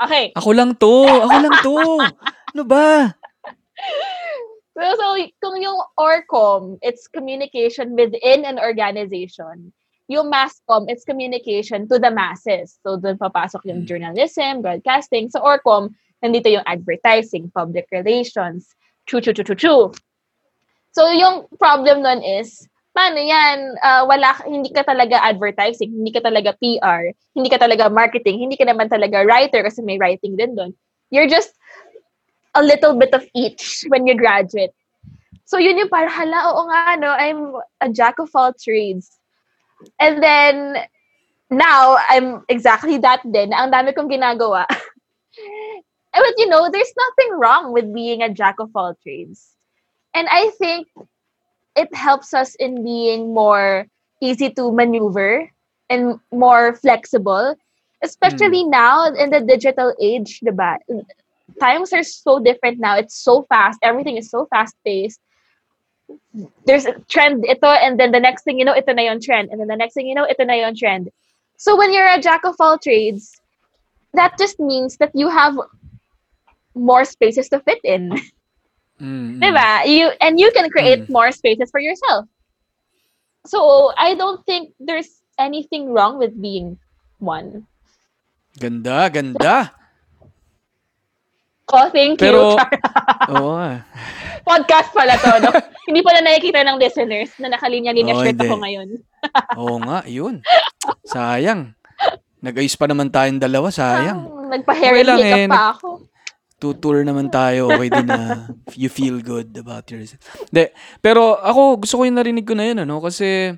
Okay. Ako lang to. Ako lang to. Ano ba? So, so kung yung ORCOM, it's communication within an organization. Yung MASCOM, it's communication to the masses. So, doon papasok yung Mm. journalism, broadcasting. Sa ORCOM, nandito yung advertising, public relations, chu chu chu chu chu. So, yung problem nun is, paano yan? Ah, wala, hindi ka talaga advertising, hindi ka talaga PR, hindi ka talaga marketing, hindi ka naman talaga writer kasi may writing din doon. You're just a little bit of each when you graduate. So yun yung para hala, oo nga, no, I'm a jack of all trades. And then, now, I'm exactly that din. Ang dami kong ginagawa. (laughs) But you know, there's nothing wrong with being a jack of all trades. And I think it helps us in being more easy to maneuver and more flexible. Especially hmm. now in the digital age, diba? times are so different now. It's so fast. Everything is so fast paced. There's a trend ito and then the next thing you know, ito na yung trend. And then the next thing you know, ito na yung trend. So when you're a jack of all trades, that just means that you have more spaces to fit in. (laughs) Mm, mm. Diba? You and you can create more spaces for yourself. So I don't think there's anything wrong with being one. Ganda, ganda. (laughs) Oh, thank Pero- you. (laughs) Oo nga. Podcast pala to, no? (laughs) Hindi pala nakikita ng listeners na nakalinya-linya Oh, shirt hindi. ako ngayon. Oo nga, yun. Sayang. Nag-ayos pa naman tayong dalawa, sayang. Ah, Nagpa-hair Okay lang eh, pa ako. Tutur naman tayo, okay din na you feel good about yourself. De, pero ako, gusto ko yung narinig ko na yun, ano? Kasi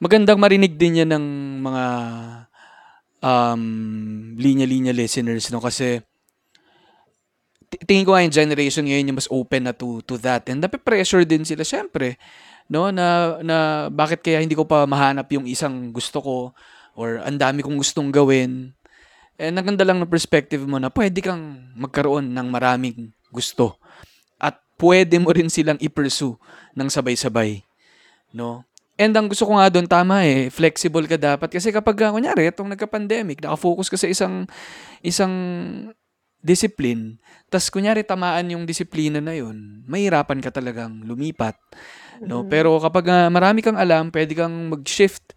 magandang marinig din yan ng mga um, linya-linya listeners, no? Kasi ti- tingin ko nga yung generation ngayon yung mas open na to, to that. And nape-pressure din sila, syempre. No, na, na bakit kaya hindi ko pa mahanap yung isang gusto ko or ang dami kong gustong gawin. Eh, naganda lang ng perspective mo na pwede kang magkaroon ng maraming gusto. At pwede mo rin silang i-pursue ng sabay-sabay. No? And ang gusto ko nga doon, tama eh, flexible ka dapat. Kasi kapag, uh, kunyari, itong nagka-pandemic, nakafocus ka sa isang, isang discipline, tas kunyari tamaan yung disiplina na yun, mahirapan ka talagang lumipat. No? Pero kapag ah, marami kang alam, pwede kang mag-shift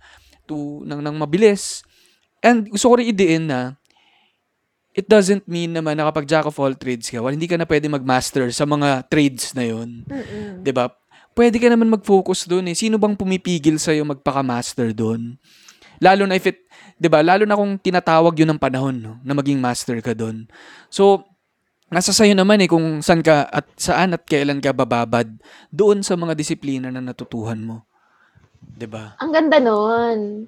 to ng, ng mabilis. And gusto ko rin idiin na it doesn't mean naman na kapag jack of all trades ka, well, hindi ka na pwede mag-master sa mga trades na yon Mm-mm. 'di ba? Pwede ka naman mag-focus doon eh. Sino bang pumipigil sa magpaka-master doon? Lalo na if it, 'di ba? Lalo na kung tinatawag 'yun ng panahon no, na maging master ka doon. So, nasa sayo naman eh kung saan ka at saan at kailan ka bababad doon sa mga disiplina na natutuhan mo. 'Di ba? Ang ganda nun.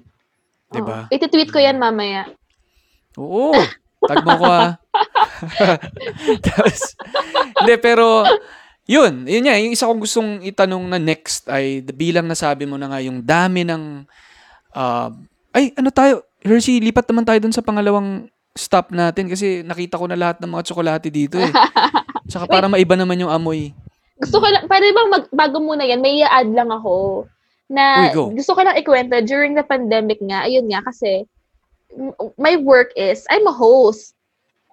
'Di ba? Oh, iti-tweet ko yan mamaya. Oo. (laughs) Tag mo ko ah. (laughs) Tapos, hindi, pero, yun, yun nga, yung isa kong gustong itanong na next ay, bilang nasabi mo na nga, yung dami ng, ah, ay, ano tayo, Hershey, lipat naman tayo dun sa pangalawang stop natin kasi nakita ko na lahat ng mga tsokolate dito eh. (laughs) Tsaka para maiba naman yung amoy. Gusto ko lang, pwede bang mag, bago muna yan, may i-add lang ako na Uy, go. gusto ko lang ikwento during the pandemic nga, ayun nga, kasi my work is, I'm a host.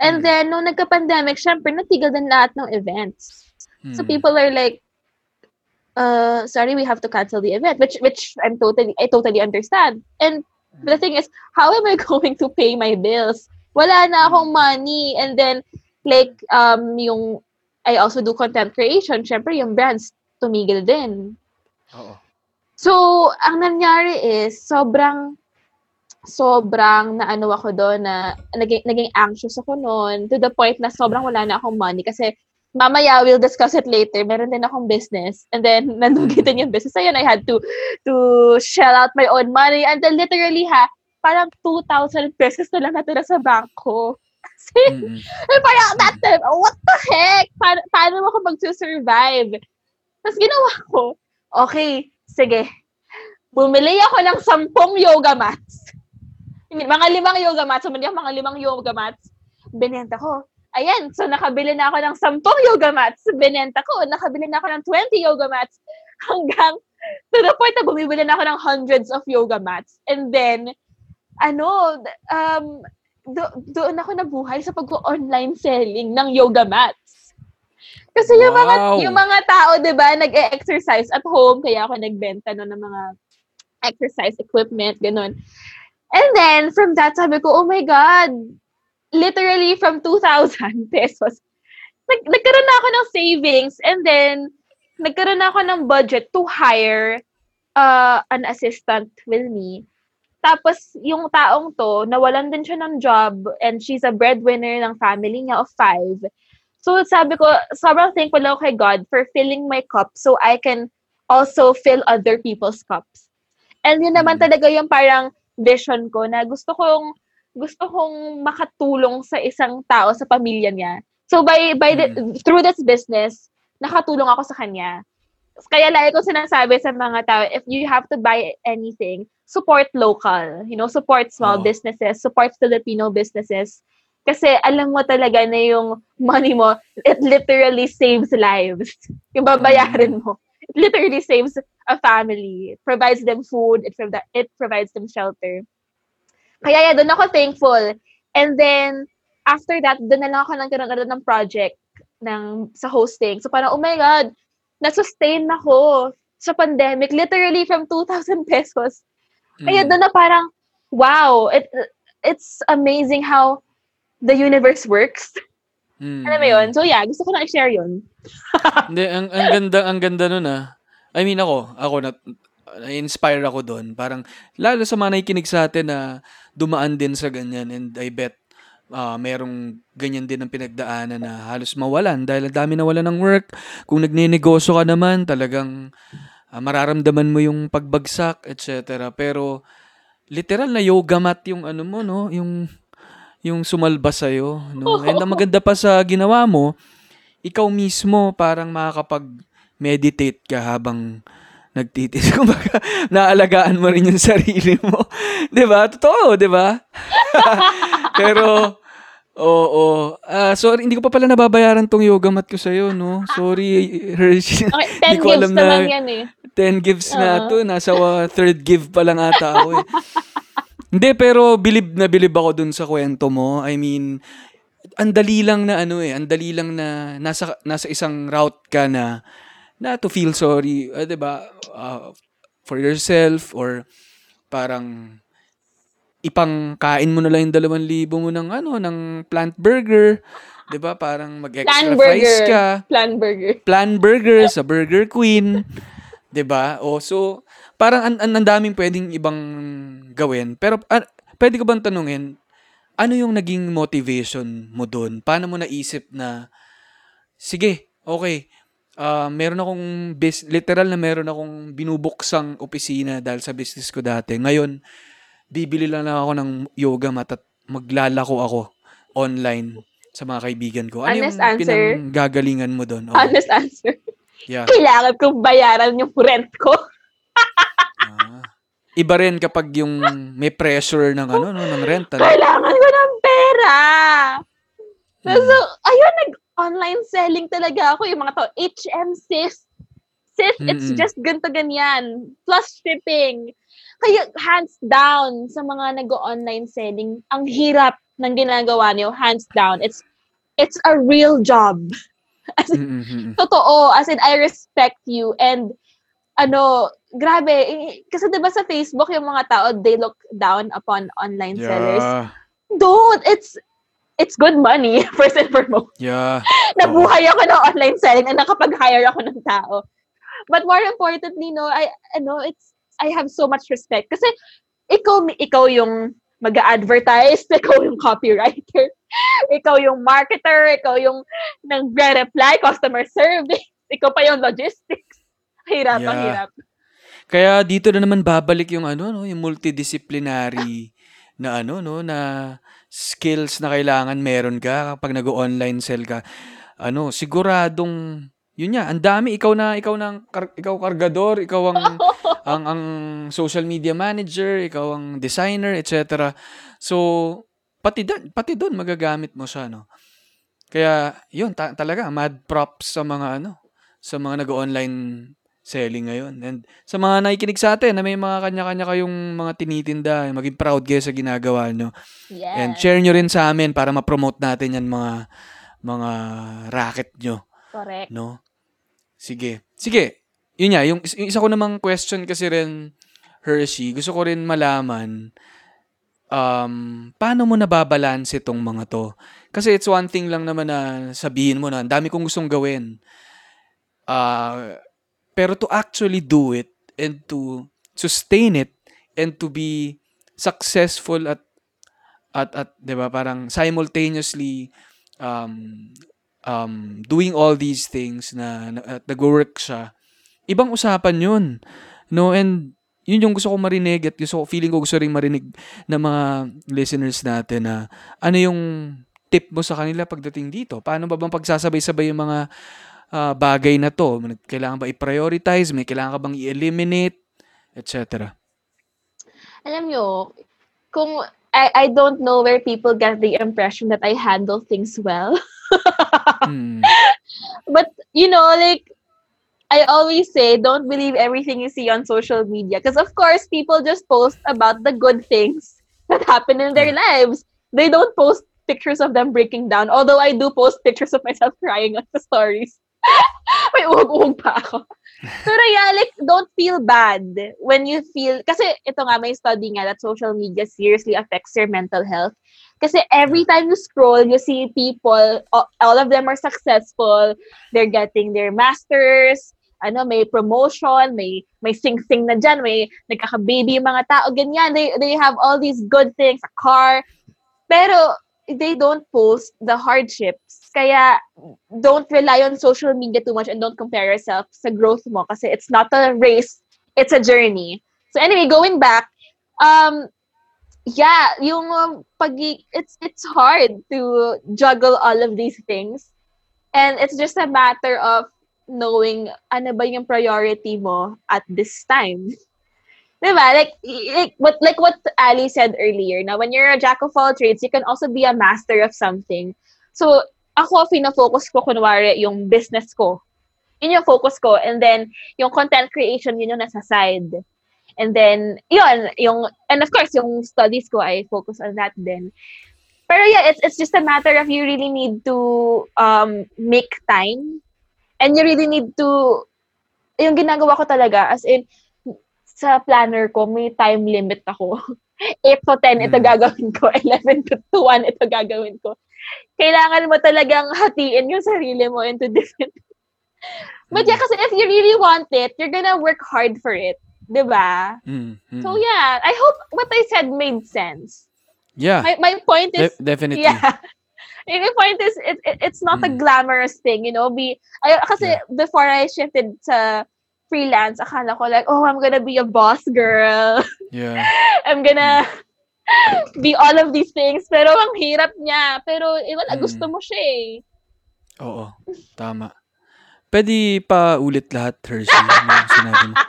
And Mm. then, nung nagka-pandemic, syempre, natigil din lahat ng events. So Hmm. people are like, uh, sorry, we have to cancel the event, which which I'm totally I totally understand. And the thing is, how am I (laughs) going to pay my bills? Wala na akong money. And then, like, um, yung, I also do content creation. Syempre, yung brands, tumigil din. Oo. So, ang nangyari is, sobrang, sobrang na ano ako doon na naging, naging anxious ako noon to the point na sobrang wala na akong money kasi mamaya we'll discuss it later. Meron din akong business and then (laughs) nandugi din yung business. Ayun, I had to to shell out my own money and then literally ha, parang 2,000 pesos na lang natira sa bangko. (laughs) Kasi, Mm-mm. eh, parang that time, what the heck? Pa- paano ako mag-survive? Tapos ginawa ko, okay, sige. Bumili ako ng sampung yoga mats. Mga limang yoga mats. Bumili ako mga limang yoga mats. Binenta ko. Ayan, so nakabili na ako ng sampung yoga mats. Binenta ko. Nakabili na ako ng 20 yoga mats. Hanggang (laughs) to the point na bumibili na ako ng hundreds of yoga mats. And then, ano, um, do- doon ako nabuhay sa pag-online selling ng yoga mats. Kasi yung mga Wow. yung mga tao, 'di ba, nag-exercise at home kaya ako nagbenta no ng mga exercise equipment ganun. And then from that sabi ko, "Oh my god, literally from 2,000 (laughs) pesos nag nagkaroon na ako ng savings and then nagkaroon na ako ng budget to hire uh, an assistant with me. Tapos, yung taong to, nawalan din siya ng job and she's a breadwinner ng family niya of five. So, sabi ko, sobrang thankful ako kay God for filling my cup so I can also fill other people's cups. And yun naman Mm. talaga yung parang vision ko na gusto kong gusto kong makatulong sa isang tao sa pamilya niya. So by by the, through this business, nakatulong ako sa kanya. Kaya lagi ko sinasabi sa mga tao, if you have to buy anything, support local. You know, support small Oo. businesses, support Filipino businesses. Kasi alam mo talaga na yung money mo, it literally saves lives. (laughs) Yung babayaran mo. It (laughs) literally saves a family. Provides them food. It, provi- it provides them shelter. Kaya yeah, doon ako thankful. And then, after that, doon na lang ako nagkaroon agad ng project ng, sa hosting. So parang, oh my God, na-sustain ako sa pandemic. Literally from 2,000 (laughs) pesos. Kaya Mm. doon na parang, wow, it, it's amazing how the universe works. (laughs) Mm. Alam mo yun? So yeah, gusto ko na i-share yun. (laughs) Hindi, ang, ang ganda, ang ganda nun ah. I mean ako, ako na, na-inspire ako doon. Parang, lalo sa mga nakikinig sa atin na dumaan din sa ganyan and I bet ah merong ganyan din ang pinagdaanan na halos mawalan dahil dami nawalan ng work. Kung nagninegosyo ka naman, talagang ah, mararamdaman mo yung pagbagsak, etc. Pero, literal na yoga mat yung ano mo, no? Yung, yung sumalba sa'yo. No? (laughs) And ang maganda pa sa ginawa mo, ikaw mismo parang makakapag-meditate ka habang nagtitis. (laughs) Kumbaga, naalagaan mo rin yung sarili mo. (laughs) 'Di ba? Totoo, 'di ba? Pero, oo. Ah, sorry, hindi ko pa pala nababayaran tong yoga mat ko sa'yo, no? Sorry, Hershey. Okay, Hindi 10 ko gives alam naman na- yan eh. 10 gives na Oo. to. Nasa uh, third give pa lang ata ako eh. Hindi, pero bilib na bilib ako dun sa kwento mo. I mean, ang dali lang na ano eh, ang dali lang na nasa, nasa isang route ka na na to feel sorry, uh, 'di ba? Uh, for yourself or parang ipangkain mo na lang yung dalawang libo mo ng ano, ng plant burger. 'Di ba Parang mag-extra Plan fries burger. ka. Plan burger. Plan burger (laughs) sa Burger Queen. 'Di ba O, so, parang an, an, ang daming pwedeng ibang gawin. Pero, ah, pwede ko bang tanungin, ano yung naging motivation mo doon? Paano mo naisip na, sige, okay, ah, meron akong, bis, literal na meron akong binubuksang opisina dahil sa business ko dati. Ngayon, bibili lang ako ng yoga mat at maglalako ako online sa mga kaibigan ko. Ano Honest yung answer. pinanggagalingan mo doon? Oo. Honest answer. Yeah. (laughs) Kailangan kong bayaran yung rent ko. Ah. Iba rin kapag yung may pressure ng ano, no, ng rent. Ano? Kailangan ko ng pera. Hmm. So, ayun, nag-online selling talaga ako. Yung mga to, HM sis. Sis, it's Mm-mm. just ganito ganyan. Plus shipping. Kaya hands down sa mga nag-online selling, ang hirap ng ginagawa niyo, hands down. It's it's a real job. (laughs) As in, Mm, mm, mm, mm. totoo. As in, I respect you. And, ano, grabe. Kasi diba sa Facebook, yung mga tao, they look down upon online sellers. Yeah. Don't! It's, it's good money, (laughs) first and foremost. Yeah. (laughs) Nabuhay ako ng online selling and nakapag-hire ako ng tao. But more importantly, no, I, ano, it's, I have so much respect. Kasi, ikaw, ikaw yung mag-advertise, (laughs) ikaw yung copywriter, ikaw yung marketer, ikaw yung nagre-reply, customer service, ikaw pa yung logistics. Hirap, ang Yeah. hirap. Kaya dito na naman babalik yung ano, no, yung multidisciplinary (laughs) na ano, no, na skills na kailangan meron ka kapag nag-online sell ka. Ano, siguradong yun nga, ang dami ikaw na ikaw na kar- ikaw kargador, ikaw ang (laughs) ang ang social media manager, ikaw ang designer, etc. So, pati doon, pati doon magagamit mo siya, no. Kaya, yun ta- talaga mad props sa mga ano, sa mga nag-online selling ngayon. And sa mga nakikinig sa atin na may mga kanya-kanya kayong mga tinitinda, maging proud kayo sa ginagawa nyo. Yes. And share nyo rin sa amin para ma-promote natin yan mga mga racket nyo. Correct. No? Sige. Sige. Yun nga, yung, yung isa ko namang question kasi rin, Hershey, gusto ko rin malaman, um, paano mo nababalance itong mga to? Kasi it's one thing lang naman na sabihin mo na, ang dami kong gustong gawin. Ah, pero to actually do it and to sustain it and to be successful at at at 'di ba parang simultaneously um um doing all these things na, na at nag-work siya ibang usapan yun no? And yun yung gusto ko marinig at gusto ko feeling ko gusto ring marinig ng mga listeners natin na ano yung tip mo sa kanila pagdating dito? Paano ba bang pagsasabay-sabay yung mga ah, bagay na to kailangan ba i-prioritize may kailangan ka bang i-eliminate etc alam nyo, kung I, I don't know where people get the impression that I handle things well. (laughs) Hmm. But, you know, like, I always say, don't believe everything you see on social media. Because, of course, people just post about the good things that happen in their lives. They don't post pictures of them breaking down. Although I do post pictures of myself (laughs) crying on the stories. (laughs) May uhog-uhog pa ako. Pero yeah, like, don't feel bad when you feel, kasi ito nga, may study nga that social media seriously affects your mental health. Kasi every time you scroll, you see people, all, all of them are successful, they're getting their masters, ano, may promotion, may may sing-sing na dyan, may nagkaka-baby yung mga tao, ganyan. They, they have all these good things, a car. Pero, they don't post the hardships. Kaya, don't rely on social media too much and don't compare yourself sa growth mo kasi it's not a race, it's a journey. So anyway, going back, um, yeah, yung um, pag it's it's hard to juggle all of these things. And it's just a matter of knowing ano ba yung priority mo at this time. Diba? Like, like, what, like what Ali said earlier, na when you're a jack of all trades, you can also be a master of something. So, ako, fina-focus ko, kunwari, yung business ko. Yun yung focus ko. And then, yung content creation, yun yung nasa side. And then, yun, yung, and of course, yung studies ko, I focus on that then. Pero yeah, it's, it's just a matter of you really need to um, make time. And you really need to, yung ginagawa ko talaga, as in, sa planner ko, may time limit ako. (laughs) 8 to 10, ito Mm. gagawin ko. (laughs) 11 to 1, ito gagawin ko. Kailangan mo talagang hatiin yung sarili mo into different... (laughs) But yeah, kasi if you really want it, you're gonna work hard for it. 'Di ba? Mm, mm. So yeah, I hope what I said made sense. yeah, My my point is de- definitely. Yeah. The point is, it, it, it's not a Mm. glamorous thing, you know? Be, ay, kasi Yeah. before I shifted to freelance, akala ko like, oh, I'm gonna be a boss girl. Yeah. (laughs) I'm gonna be all of these things. Pero ang hirap niya. Pero, eh, wala, Mm. gusto mo siya eh. Oo. Tama. Pwede pa ulit lahat, Hershey. Ano sinabi mo? (laughs)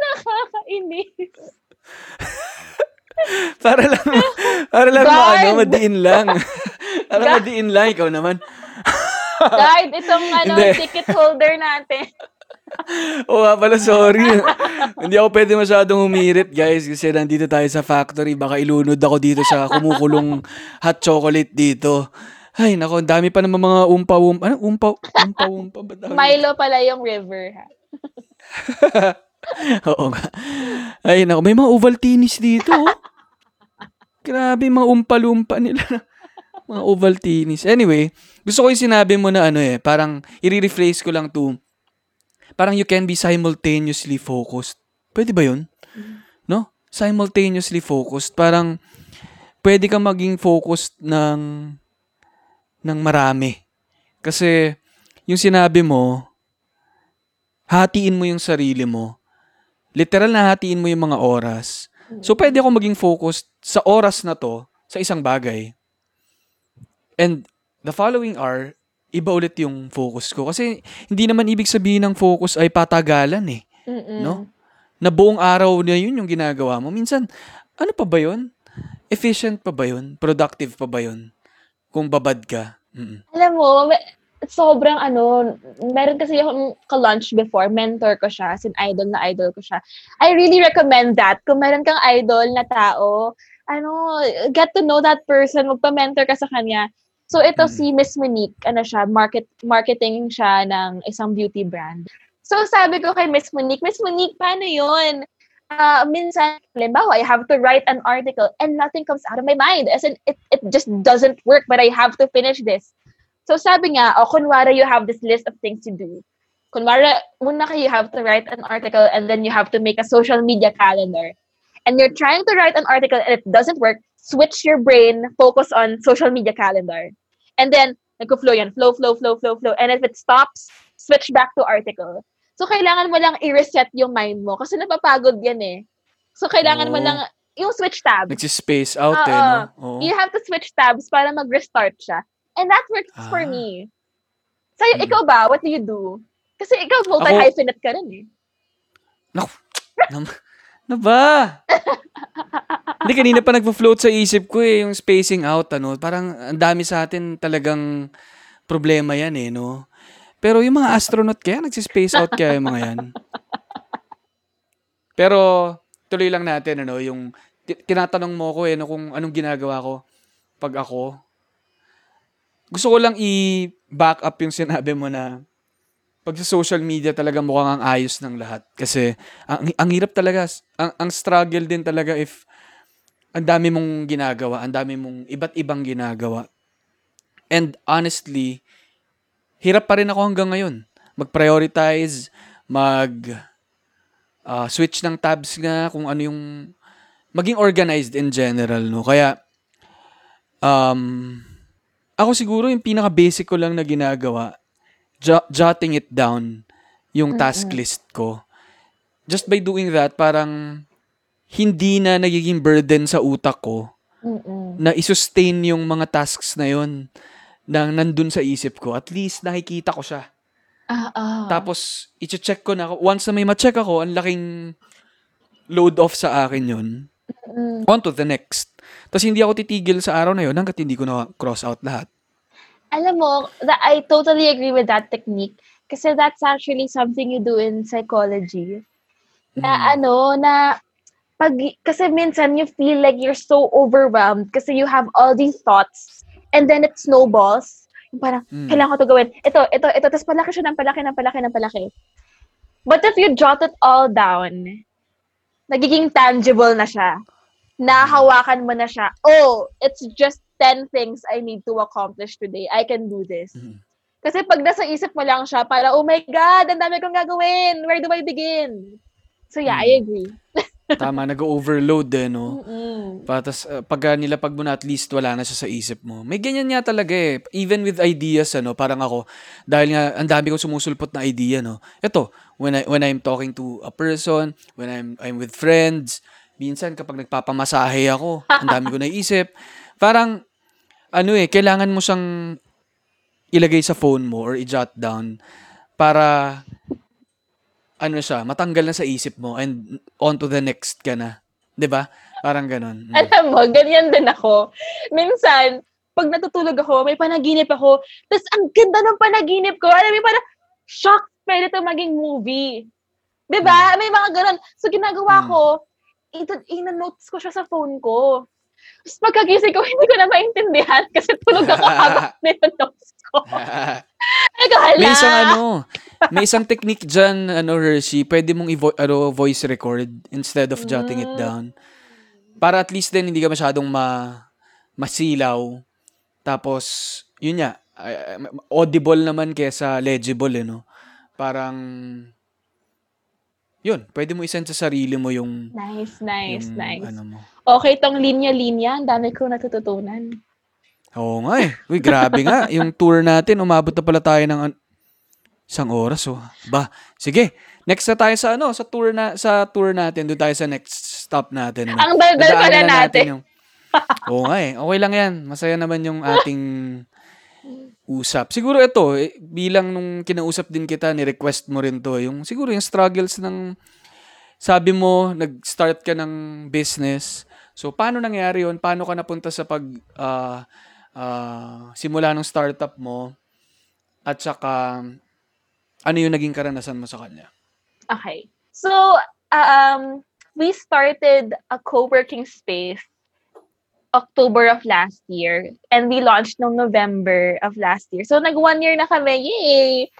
Nakakainis. (laughs) Para lang, para lang Guard! ano, madiin lang. para madiin lang, ikaw naman. Guard, itong (laughs) ano, Hindi. ticket holder natin. (laughs) Oo nga pala, sorry. (laughs) Hindi ako pwede masyadong humirit, guys, kasi nandito tayo sa factory. Baka ilunod ako dito sa kumukulong hot chocolate dito. Ay, nako, ang dami pa naman mga umpa-umpa. Ano? Umpa, umpa-umpa ba tawag? Milo pala yung river, ha? Oo nga. Ay, nako, may mga Ovaltinis dito. oh. Grabe, mga umpa-lumpa nila. mga Ovaltinis. Anyway, gusto ko yung sinabi mo na ano eh, parang i-rephrase ko lang to. Parang you can be simultaneously focused. Pwede ba yun? No? Simultaneously focused. Parang pwede kang maging focused ng ng marami. Kasi yung sinabi mo, hatiin mo yung sarili mo. Literal na hatiin mo yung mga oras. So, pwede ako maging focused sa oras na to sa isang bagay. And the following are, iba ulit yung focus ko. Kasi hindi naman ibig sabihin ng focus ay patagalan eh. Mm-mm. No? Na buong araw na yun yung ginagawa mo. Minsan, ano pa ba yun? Efficient pa ba yun? Productive pa ba yun? Kung babad ka. Mm-mm. Alam mo, sobrang ano, meron kasi yung ka-lunch before, mentor ko siya, as in idol na idol ko siya. I really recommend that. Kung meron kang idol na tao, ano, get to know that person, magpa-mentor ka sa kanya. So ito Mm. si Miss Monique, ano siya, market marketing siya ng isang beauty brand. So sabi ko kay Miss Monique, Miss Monique, paano yun? Ah, minsan, halimbawa, I have to write an article and nothing comes out of my mind. As in, it, it just doesn't work, but I have to finish this. So sabi nga, oh, kunwari you have this list of things to do. Kunwari, muna ka, you have to write an article and then you have to make a social media calendar. And you're trying to write an article and it doesn't work, switch your brain, focus on social media calendar. And then, nagko-flow yan. Flow, flow, flow, flow, flow. And if it stops, switch back to article. So, kailangan mo lang i-reset yung mind mo kasi napapagod yan eh. So, kailangan mo Oo. lang, yung switch tab. Nagsispace out eh, Oo. no? Oo. You have to switch tabs para mag-restart siya. And that works for Ah. me. Sa'yo, Mm. ikaw ba? What do you do? Kasi ikaw multi-hyphenate ka rin eh. Nam- (laughs) ano ba? (laughs) Hindi, kanina pa nagpo-float sa isip ko eh, yung spacing out, ano. Parang ang dami sa atin talagang problema yan eh, no? Pero yung mga astronaut kaya, nagsispace out kaya yung mga yan. Pero, tuloy lang natin, ano, yung ti- tinatanong mo ko eh, no, kung anong ginagawa ko pag ako. Gusto ko lang i-back up yung sinabi mo na pag sa social media talaga mukhang ang ayos ng lahat. Kasi ang, ang hirap talaga. Ang, ang struggle din talaga if ang dami mong ginagawa, ang dami mong iba't ibang ginagawa. And honestly, hirap pa rin ako hanggang ngayon. Mag-prioritize, mag ah, switch ng tabs nga kung ano yung maging organized in general, no? Kaya um ako siguro yung pinaka-basic ko lang na ginagawa, jo- jotting it down yung task list ko. Just by doing that, parang hindi na nagiging burden sa utak ko Mm-mm. na isustain yung mga tasks na yon na nandun sa isip ko. At least nakikita ko siya. Ah, ah. Tapos, i-check ko na. Once na may ma-check ako, ang laking load off sa akin yun. Mm. On to the next. Tapos hindi ako titigil sa araw na yun hanggat hindi ko na cross out lahat. Alam mo, that I totally agree with that technique. Kasi that's actually something you do in psychology. Na Mm. ano, na pag, kasi minsan you feel like you're so overwhelmed kasi you have all these thoughts and then it snowballs. Yung parang, Mm. kailangan ko to gawin. Ito, ito, ito. Tapos palaki siya ng palaki, ng palaki, ng palaki. But if you jot it all down, nagiging tangible na siya. Nahawakan mo na siya. Oh, it's just 10 things I need to accomplish today. I can do this. Mhm. Kasi pag nasa isip mo lang siya, para, oh my God, ang dami kong gagawin. Where do I begin? So yeah, I agree. (laughs) Tama, nag-overload eh, no? Mm-mm. Patas, uh, pag nilapag mo na at least wala na siya sa isip mo. May ganyan nga talaga eh. Even with ideas, ano, parang ako, dahil nga, ang dami kong sumusulpot na idea, no? Ito, when, I, when I'm talking to a person, when I'm, I'm with friends, minsan kapag nagpapamasahe ako, ang dami ko (laughs) naisip. Parang, ano eh, kailangan mo siyang ilagay sa phone mo or i-jot down para ano siya, matanggal na sa isip mo and on to the next ka na. 'Di ba? Parang ganon. Mm. Alam mo, ganyan din ako. Minsan, pag natutulog ako, may panaginip ako, tapos ang ganda ng panaginip ko. Alam mo, parang, shock, pwede ito maging movie. 'Di ba? May mga ganon. So, ginagawa Hmm. ko, ito, ina-notes ko siya sa phone ko. Tapos pagkagising ko, (laughs) hindi ko na maintindihan kasi tulog ako (laughs) habang nina-notes ko. (laughs) Ay, hala. may isang ano, may isang technique dyan, ano, Hershey, pwede mong i- ano, voice record instead of jotting it Mm. down. Para at least din hindi ka masyadong ma masilaw. Tapos, yun ay- audible naman kesa legible, eh, no? Parang, yun, pwede mo isend sa sarili mo yung, Nice, nice, yung nice. ano mo. Okay, tong linya-linya, ang dami ko natututunan. Oo nga eh. Uy, grabe nga. Yung tour natin, umabot na pala tayo ng an- isang oras. Oh. Ba, sige. Next na tayo sa ano, sa tour na sa tour natin. Doon tayo sa next stop natin. Ano. Ang daldal pala Dadaanan natin. yung... Oo nga eh. Okay lang yan. Masaya naman yung (laughs) ating usap. Siguro ito, eh, bilang nung kinausap din kita, ni-request mo rin to. Yung, siguro yung struggles ng, sabi mo, nag-start ka ng business. So, paano nangyari yun? Paano ka napunta sa pag, ah, ah, simula ng startup mo? At saka, ano yung naging karanasan mo sa kanya? Okay. So, um, we started a co-working space October of last year and we launched no November of last year. So, nag one year na kami. Yay!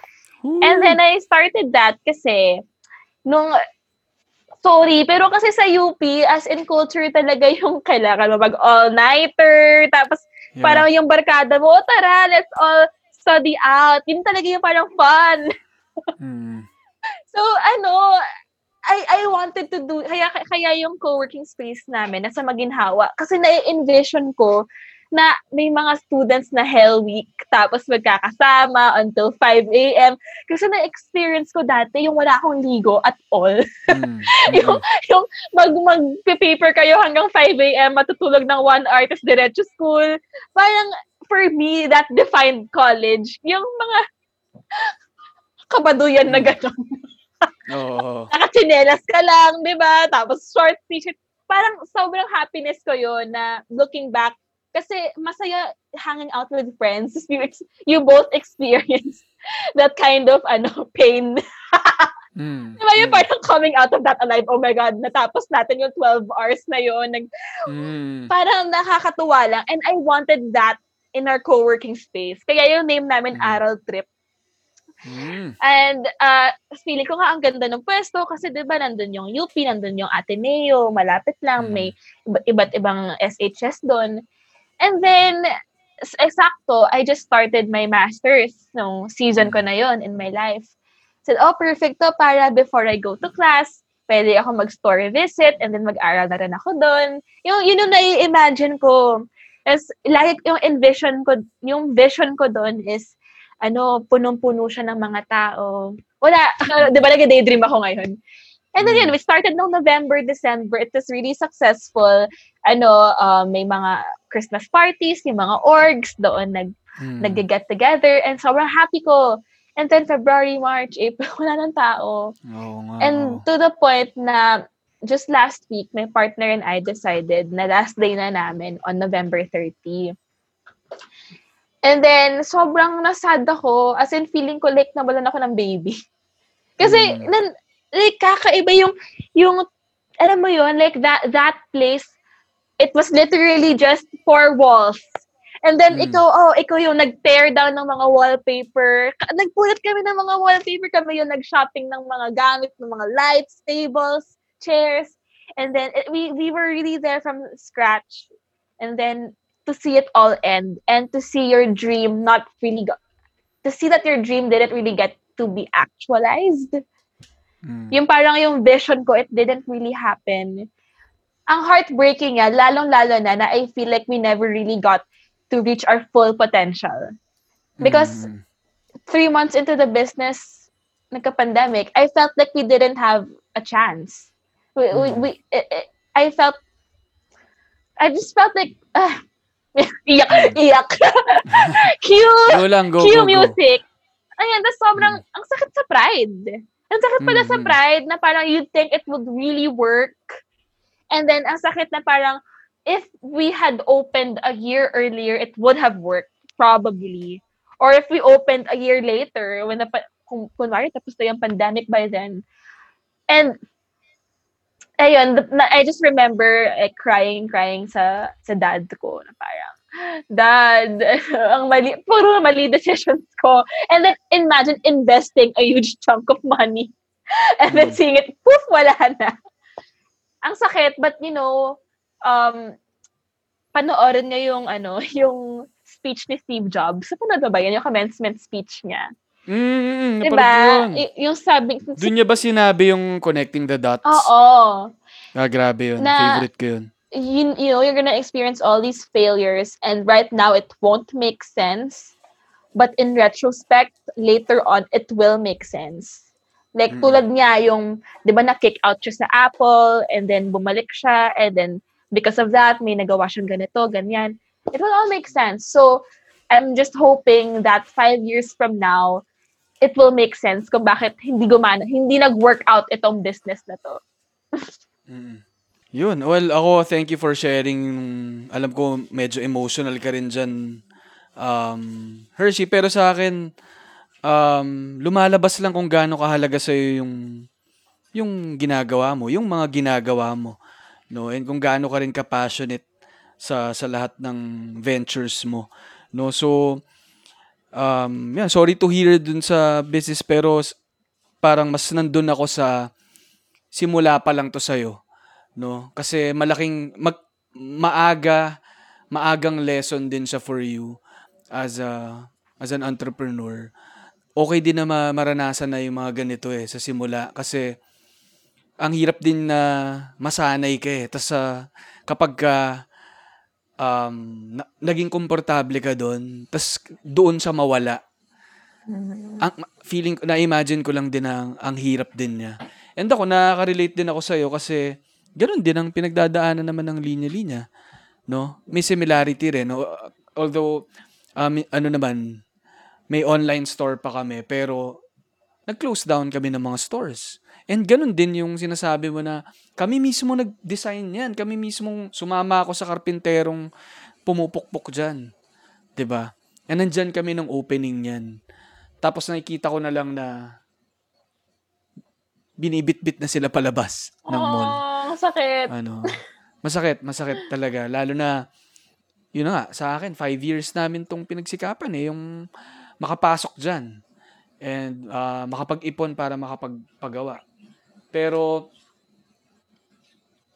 And then I started that kasi nung sorry, pero kasi sa UP, as in culture talaga (laughs) yung kailangan mo mag all-nighter, tapos Yeah. parang yung barkada mo, "Oh, tara, let's all study out. Yun talaga yung parang fun. Mm. (laughs) So, ano, I I wanted to do, kaya, kaya yung co-working space namin, nasa Maginhawa. Kasi na-envision ko na may mga students na Hell Week, tapos magkakasama until 5 a.m. Kasi na-experience ko dati yung wala akong ligo at all. Mm. (laughs) yung, yung mag, mag-paper kayo hanggang 5 a.m., matutulog ng 1 hour, tapos diretso school. Parang, for me, that defined college. Yung mga kabaduyan na gano'n. Oo. Nakachinelas ka lang, di ba? Tapos short t-shirt. Parang sobrang happiness ko yun na looking back, kasi masaya hanging out with friends. (laughs) You, you both experience (laughs) that kind of ano pain. Mm. Di ba yung Mm. parang coming out of that alive, oh my God, natapos natin yung 12 hours na yun. Nag, Mm. parang nakakatuwa lang. And I wanted that in our co-working space. Kaya yung name namin Mm. Aral Trip. Mm. And uh, feeling ko nga ang ganda ng pwesto kasi 'di ba nandun yung UP, nandun yung Ateneo, malapit lang Mm. may iba- iba't ibang SHS doon. And then eksakto, I just started my masters nung season ko na yon in my life. Said, oh, perfect to para before I go to class, pwede ako mag-store visit and then mag-aral na rin ako doon. Yung, yun yung nai-imagine ko. As, like, yung envision ko, yung vision ko doon is, ano, punong-puno siya ng mga tao. Wala, (laughs) di ba nag-daydream ako ngayon? And then yun, we started noong November, December. It was really successful. Ano, uh, may mga Christmas parties, yung mga orgs doon nag, Mm. nag-get together. And sobrang happy ko. And then February, March, April, (laughs) wala nang tao. Oo nga. And to the point na just last week, my partner and I decided na last day na namin on November 30. And then, sobrang nasad ako. As in, feeling ko like nawalan ako ng baby. (laughs) Kasi, Mm. nan, like, kakaiba yung, yung, alam mo yun, like, that, that place, it was literally just four walls. And then, Mm. ikaw, oh, ikaw yung nag-tear down ng mga wallpaper. Nagpulat kami ng mga wallpaper. Kami yung nag-shopping ng mga gamit, ng mga lights, tables, chairs. And then, it, we, we were really there from scratch. And then, to see it all end and to see your dream not really go, to see that your dream didn't really get to be actualized. Mm. Yung parang yung vision ko, it didn't really happen. Ang heartbreaking niya, lalong-lalo na na I feel like we never really got to reach our full potential. Because Mm. three months into the business, nagka-pandemic, I felt like we didn't have a chance. We, we, Mm. we it, it, I felt, I just felt like, ah, (laughs) iyak, iyak. (laughs) Cue, Go lang, go, cue go, go. music. Ayan, tas sobrang, ang sakit sa pride. Ang sakit pala sa Mm, mm. pride na parang you'd think it would really work. And then, ang sakit na parang, if we had opened a year earlier, it would have worked, probably. Or if we opened a year later, when the, kung, kunwari, tapos na yung pandemic by then. And, ayun, I just remember like, crying, crying sa, sa dad ko, na parang, Dad, (laughs) ang mali, puro mali decisions ko. And then imagine investing a huge chunk of money (laughs) and then Mm. seeing it, poof, wala na. Ang sakit, but you know, um, panoorin niya yung, ano, (laughs) yung speech ni Steve Jobs. Sa ba ba yan? Yung commencement speech niya. Mm, Diba? Y- yung sabi, Doon niya ba sinabi yung connecting the dots? oo. Ah, grabe yun. Na- Favorite ko yun. you, you know you're gonna experience all these failures and right now it won't make sense but in retrospect later on it will make sense like Mm. tulad niya yung 'di ba na kick out siya sa Apple and then bumalik siya and then because of that may nagawa siyang ganito ganyan it will all make sense so I'm just hoping that five years from now it will make sense kung bakit hindi gumana hindi nag-work out itong business na to Mm. Yun. Well, ako, thank you for sharing. Alam ko, medyo emotional ka rin dyan, um, Hershey. Pero sa akin, um, lumalabas lang kung gaano kahalaga sa'yo yung, yung ginagawa mo, yung mga ginagawa mo. No? And kung gaano ka rin ka-passionate sa, sa lahat ng ventures mo. No? So, um, yan, sorry to hear dun sa business, pero parang mas nandun ako sa simula pa lang to sa'yo no? Kasi malaking mag, maaga maagang lesson din siya for you as a as an entrepreneur. Okay din na ma- maranasan na yung mga ganito eh sa simula kasi ang hirap din na masanay ka eh. Tapos ah, kapag ka um, na- naging komportable ka doon, tapos doon sa mawala, ang feeling na-imagine ko lang din ang, ang hirap din niya. And ako, nakaka-relate din ako sa'yo kasi ganun din ang pinagdadaanan naman ng linya-linya. No? May similarity rin. No? Although, um, ano naman, may online store pa kami, pero nag-close down kami ng mga stores. And ganun din yung sinasabi mo na kami mismo nag-design yan. Kami mismo sumama ako sa karpinterong pumupukpok dyan. ba? And nandyan kami ng opening yan. Tapos nakikita ko na lang na binibit-bit na sila palabas ng mall. Oh, sakit. Ano, masakit, masakit talaga. Lalo na, yun na nga, sa akin, five years namin tong pinagsikapan eh, yung makapasok dyan. And ah, makapag-ipon para makapagpagawa. Pero,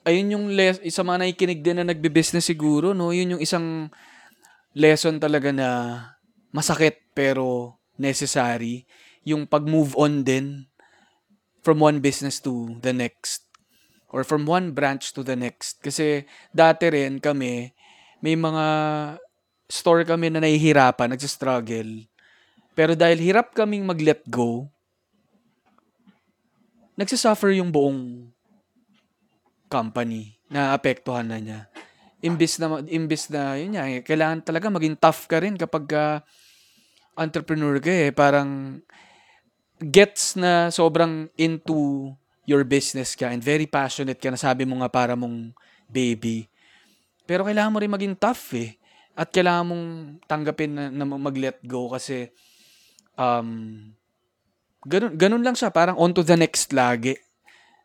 ayun yung les- isa mga nakikinig din na nagbe-business siguro, no? Yun yung isang lesson talaga na masakit pero necessary. Yung pag-move on din from one business to the next or from one branch to the next. Kasi dati rin kami, may mga store kami na nahihirapan, nagsistruggle. Pero dahil hirap kaming mag-let go, nagsisuffer yung buong company na apektuhan na niya. Imbis na, imbis na, yun nga, eh, kailangan talaga maging tough ka rin kapag ka entrepreneur ka eh. Parang gets na sobrang into your business ka and very passionate ka na sabi mo nga para mong baby. Pero kailangan mo rin maging tough eh. At kailangan mong tanggapin na, na mag-let go kasi um, ganun, ganun lang siya. Parang on to the next lagi.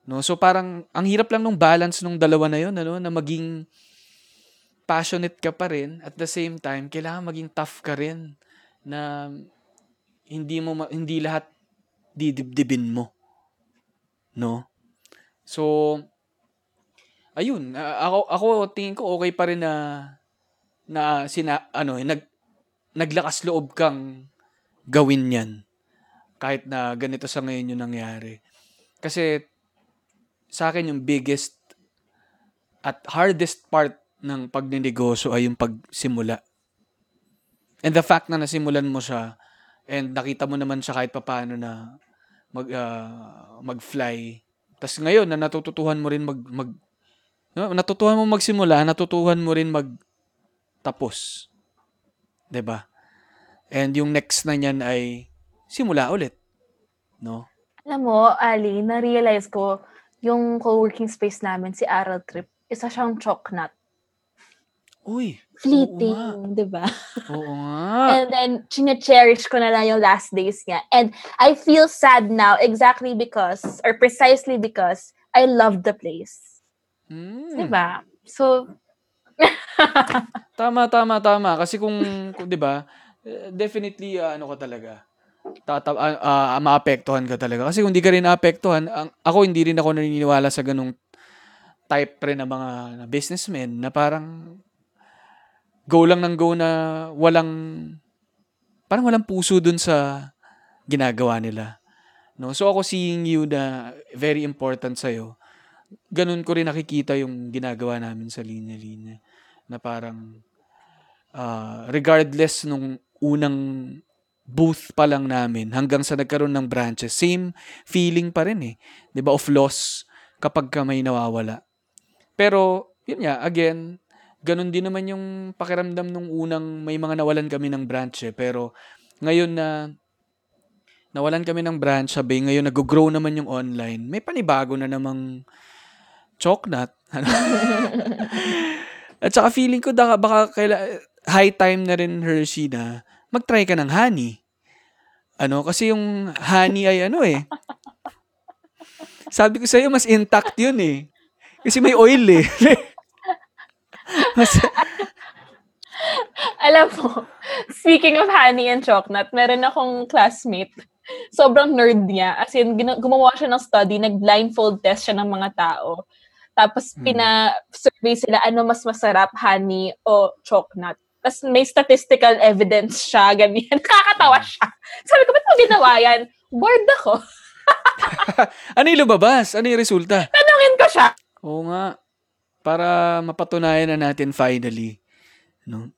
No? So parang ang hirap lang nung balance nung dalawa na yun, ano, na maging passionate ka pa rin, at the same time, kailangan maging tough ka rin na hindi mo ma- hindi lahat didibdibin mo. No? So, ayun, ako ako tingin ko okay pa rin na na sina ano, nag naglakas loob kang gawin 'yan. Kahit na ganito sa ngayon yung nangyari. Kasi sa akin yung biggest at hardest part ng pagnenegosyo ay yung pagsimula. And the fact na nasimulan mo siya and nakita mo naman siya kahit papaano na mag ah, mag-fly. Tapos ngayon na natututuhan mo rin mag mag natutuhan mo magsimula, natutuhan mo rin mag tapos. 'Di ba? And yung next na niyan ay simula ulit. No? Alam mo, Ali, na-realize ko, yung co-working space namin, si Aral Trip, isa siyang choknut. Uy. Fleeting, di ba? Oo nga. (laughs) And then, chine-cherish ko na lang yung last days niya. And I feel sad now exactly because, or precisely because, I love the place. Mm. Di ba? So, (laughs) Tama, tama, tama. Kasi kung, kung 'di ba, eh, definitely ah, ano ka talaga. Tata ah, ah, maapektuhan ka talaga. Kasi kung hindi ka rin naapektuhan, ang, ako hindi rin ako naniniwala sa ganung type rin ng mga na businessmen na parang go lang ng go na walang parang walang puso dun sa ginagawa nila. No? So ako seeing you na very important sa'yo, ganun ko rin nakikita yung ginagawa namin sa linya-linya. Na parang ah, regardless nung unang booth pa lang namin hanggang sa nagkaroon ng branches, same feeling pa rin eh. ba Of loss kapag ka may nawawala. Pero, yun nga, again, ganun din naman yung pakiramdam nung unang may mga nawalan kami ng branch eh. Pero, ngayon na nawalan kami ng branch, sabi, ngayon nag-grow naman yung online, may panibago na namang choknut. (laughs) Ano? At saka feeling ko baka, baka kaila, high time na rin Hershey na mag-try ka ng honey. Ano, kasi yung honey ay ano eh. Sabi ko sa'yo, mas intact yun eh. Kasi may oil eh. (laughs) mas, alam mo, speaking of honey and chocolate, meron akong classmate. Sobrang nerd niya. As in, gumawa siya ng study, nag-blindfold test siya ng mga tao. Tapos, Hmm. pina-survey sila ano mas masarap, honey o chocolate. Tapos may statistical evidence siya, ganyan. (laughs) Nakakatawa siya. Sabi ko, ba't mo ginawa yan? Bored ako. (laughs) ano yung lumabas? Ano yung resulta? Tanungin ko siya. Oo nga. Para mapatunayan na natin finally. No?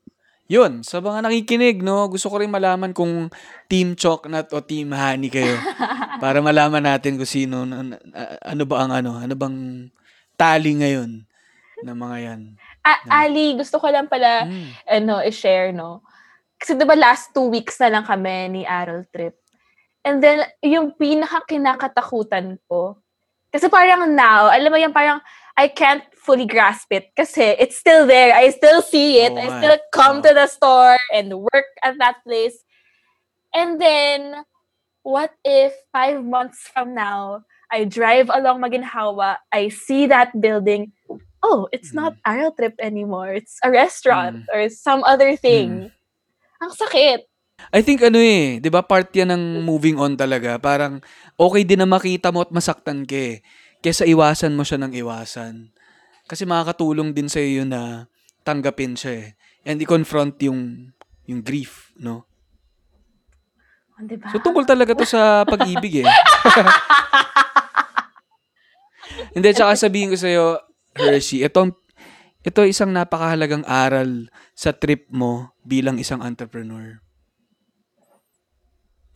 Yun, sa mga nakikinig, no, gusto ko rin malaman kung Team Choknut o Team Honey kayo. (laughs) para malaman natin kung sino, ano ba ang ano, ano bang tali ngayon ng mga yan. A- Ali, gusto ko lang pala Mm. ano, i-share, no? Kasi diba last two weeks na lang kami ni Aral Trip. And then, yung pinaka kinakatakutan ko, kasi parang now, alam mo yan, parang I can't fully grasp it kasi it's still there. I still see it. Oo I nga. still come Oo. to the store and work at that place. And then, what if five months from now, I drive along Maginhawa, I see that building, oh, it's not Aral Trip anymore. It's a restaurant or some other thing. Ang sakit. I think ano eh, 'di ba part 'yan ng moving on talaga. Parang okay din na makita mo at masaktan ka eh. Kesa iwasan mo siya ng iwasan. Kasi makakatulong din sa iyo na tanggapin siya eh. And i-confront yung yung grief, no? Diba? So tungkol talaga to sa (laughs) pag-ibig eh. (laughs) Hindi, tsaka sabihin ko sa'yo, Hershey, ito, ito isang napakahalagang aral sa trip mo bilang isang entrepreneur.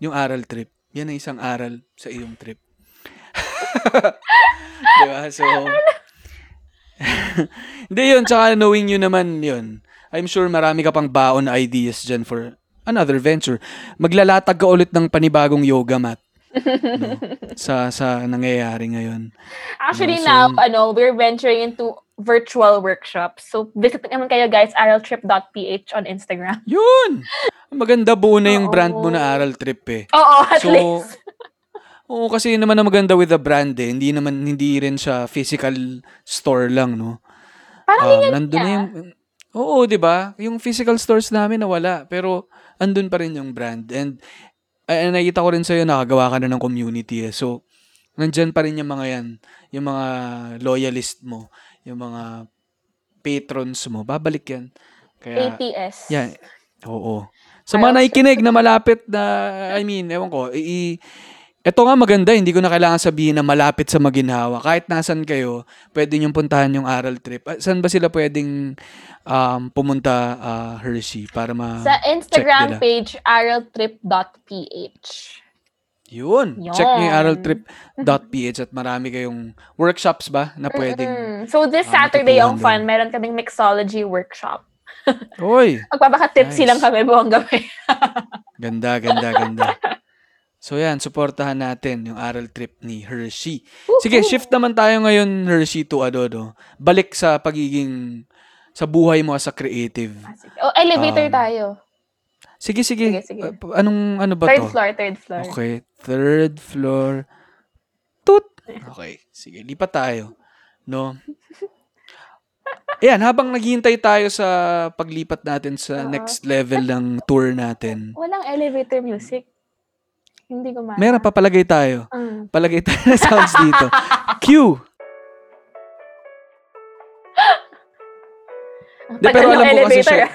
Yung aral trip. Yan ang isang aral sa iyong trip. (laughs) diba? So, (laughs) hindi yun. Tsaka knowing you naman yun. I'm sure marami ka pang baon ideas dyan for another venture. Maglalatag ka ulit ng panibagong yoga mat. No? Sa sa nangyayari ngayon. Actually No, so- now, ano, we're venturing into virtual workshops. So, visit naman kayo guys, araltrip.ph on Instagram. (laughs) Yun! Maganda buo na yung Oo. brand mo na Aral Trip eh. Oo, at So, least. (laughs) Oo, kasi yun naman ang maganda with the brand eh. Hindi naman, hindi rin siya physical store lang, no? Parang Um, yun nandun na yung, Oo, 'di ba? Yung physical stores namin nawala, pero andun pa rin yung brand. And ay, nakita ko rin sa'yo, nakagawa ka na ng community eh. So, nandyan pa rin yung mga yan, yung mga loyalist mo, yung mga patrons mo, babalik yan. Kaya, ATS. yan, oo. Sa mga nakikinig na malapit na, I mean, ewan ko, i- ito nga maganda, hindi ko na kailangan sabihin na malapit sa maginhawa. Kahit nasan kayo, pwede niyong puntahan yung aral trip. Ah, Saan ba sila pwedeng um, pumunta, ah, Hershey, para ma... Sa? Instagram page, araltrip.ph. Yun. Check niyo yung Yun. araltrip.ph at marami kayong workshops ba na pwedeng... Mm. So this Ah, Saturday ang fun, meron kaming mixology workshop. Hoy! (laughs) Magpapaka-tipsy Nice. lang kami buong gabi. Ganda, ganda, ganda. (laughs) So yan, suportahan natin yung aral trip ni Hershey. Sige, shift naman tayo ngayon, Hershey, to no? Balik sa pagiging, sa buhay mo as a creative. oh, elevator Um, tayo. Sige, sige. Sige, sige. Uh, anong, ano ba Third to? floor, third floor. Okay, third floor. Toot! Okay, sige, lipat tayo. No? Ayan, habang naghihintay tayo sa paglipat natin sa Oo. next level ng tour natin, Walang elevator music. Hindi ko ma- meron papalagay tayo. Mm. Palagay tayo na sounds (laughs) dito. Q! Di, pero alam ko kasi siya- nga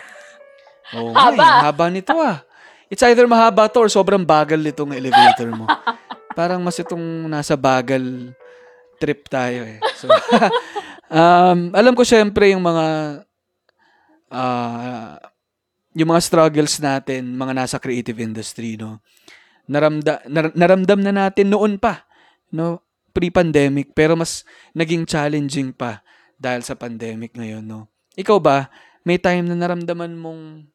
Haba. eh, haba nito ah. It's either mahaba to or sobrang bagal nitong elevator mo. (laughs) Parang mas itong nasa bagal trip tayo eh. So, (laughs) um, alam ko syempre yung mga ah, yung mga struggles natin, mga nasa creative industry, no. Naramda, nar- naramdam na natin noon pa, no, pre-pandemic, pero mas naging challenging pa dahil sa pandemic ngayon, no. Ikaw ba, may time na naramdaman mong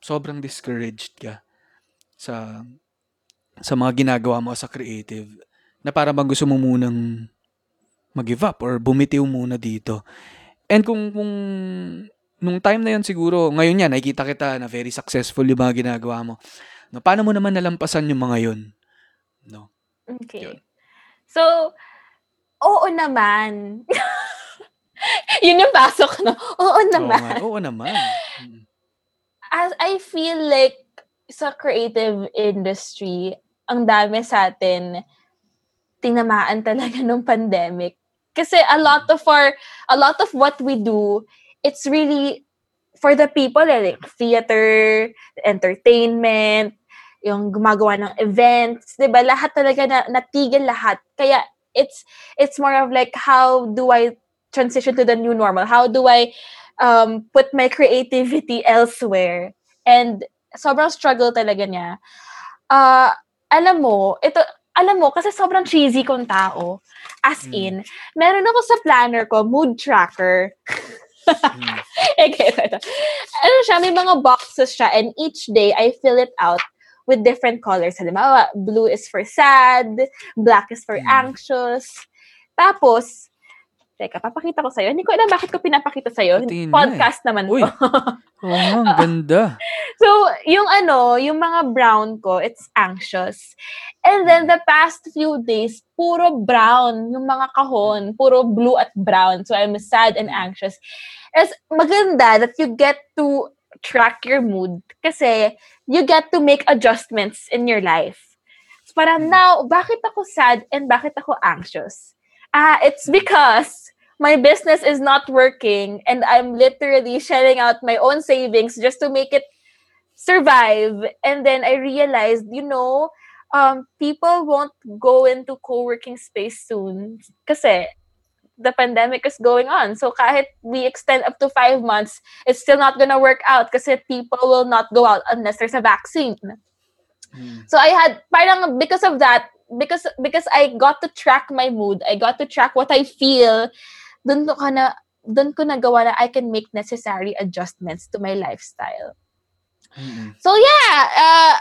sobrang discouraged ka sa sa mga ginagawa mo sa creative na para bang gusto mo munang mag-give up or bumitiw muna dito. And kung, kung nung time na yon siguro, ngayon yan, nakikita kita na very successful yung mga ginagawa mo. No, paano mo naman nalampasan yung mga yon? No. Okay. Yun. So, oo naman. (laughs) Yun yung pasok, no? Oo Oo, naman. nga, oo naman. Mm. As I feel like sa creative industry, ang dami sa atin tinamaan talaga ng pandemic. Kasi a lot of our, a lot of what we do, it's really for the people, eh, like theater, entertainment, yung gumagawa ng events, 'di ba? Lahat talaga na natigil lahat. Kaya it's it's more of like how do I transition to the new normal? How do I um put my creativity elsewhere? And sobrang struggle talaga niya. Ah, alam mo, ito alam mo kasi sobrang cheesy kong tao. As Mm. in, meron ako sa planner ko, mood tracker. (laughs) Mm. (laughs) okay, ito, ito. Ano siya, may mga boxes siya and each day I fill it out with different colors. Halimbawa, blue is for sad, black is for Mm. anxious. Tapos, teka, papakita ko sa'yo. Hindi ko alam bakit ko pinapakita sa'yo. Patingin mo Podcast naman Uy. to. (laughs) Oo nga, ang ganda. (laughs) So, yung ano, yung mga brown ko, it's anxious. And then the past few days, puro brown yung mga kahon. Puro blue at brown. So, I'm sad and anxious. It's maganda that you get to track your mood kasi you get to make adjustments in your life. So, parang now, bakit ako sad and bakit ako anxious? Ah, it's because my business is not working and I'm literally shelling out my own savings just to make it survive. And then I realized, you know, um, people won't go into co-working space soon kasi the pandemic is going on. So kahit we extend up to five months, it's still not gonna work out kasi people will not go out unless there's a vaccine. Mm. So I had parang because of that, because because I got to track my mood, I got to track what I feel, dun ko na dun ko nagawa na I can make necessary adjustments to my lifestyle. Mm-mm. So yeah, uh,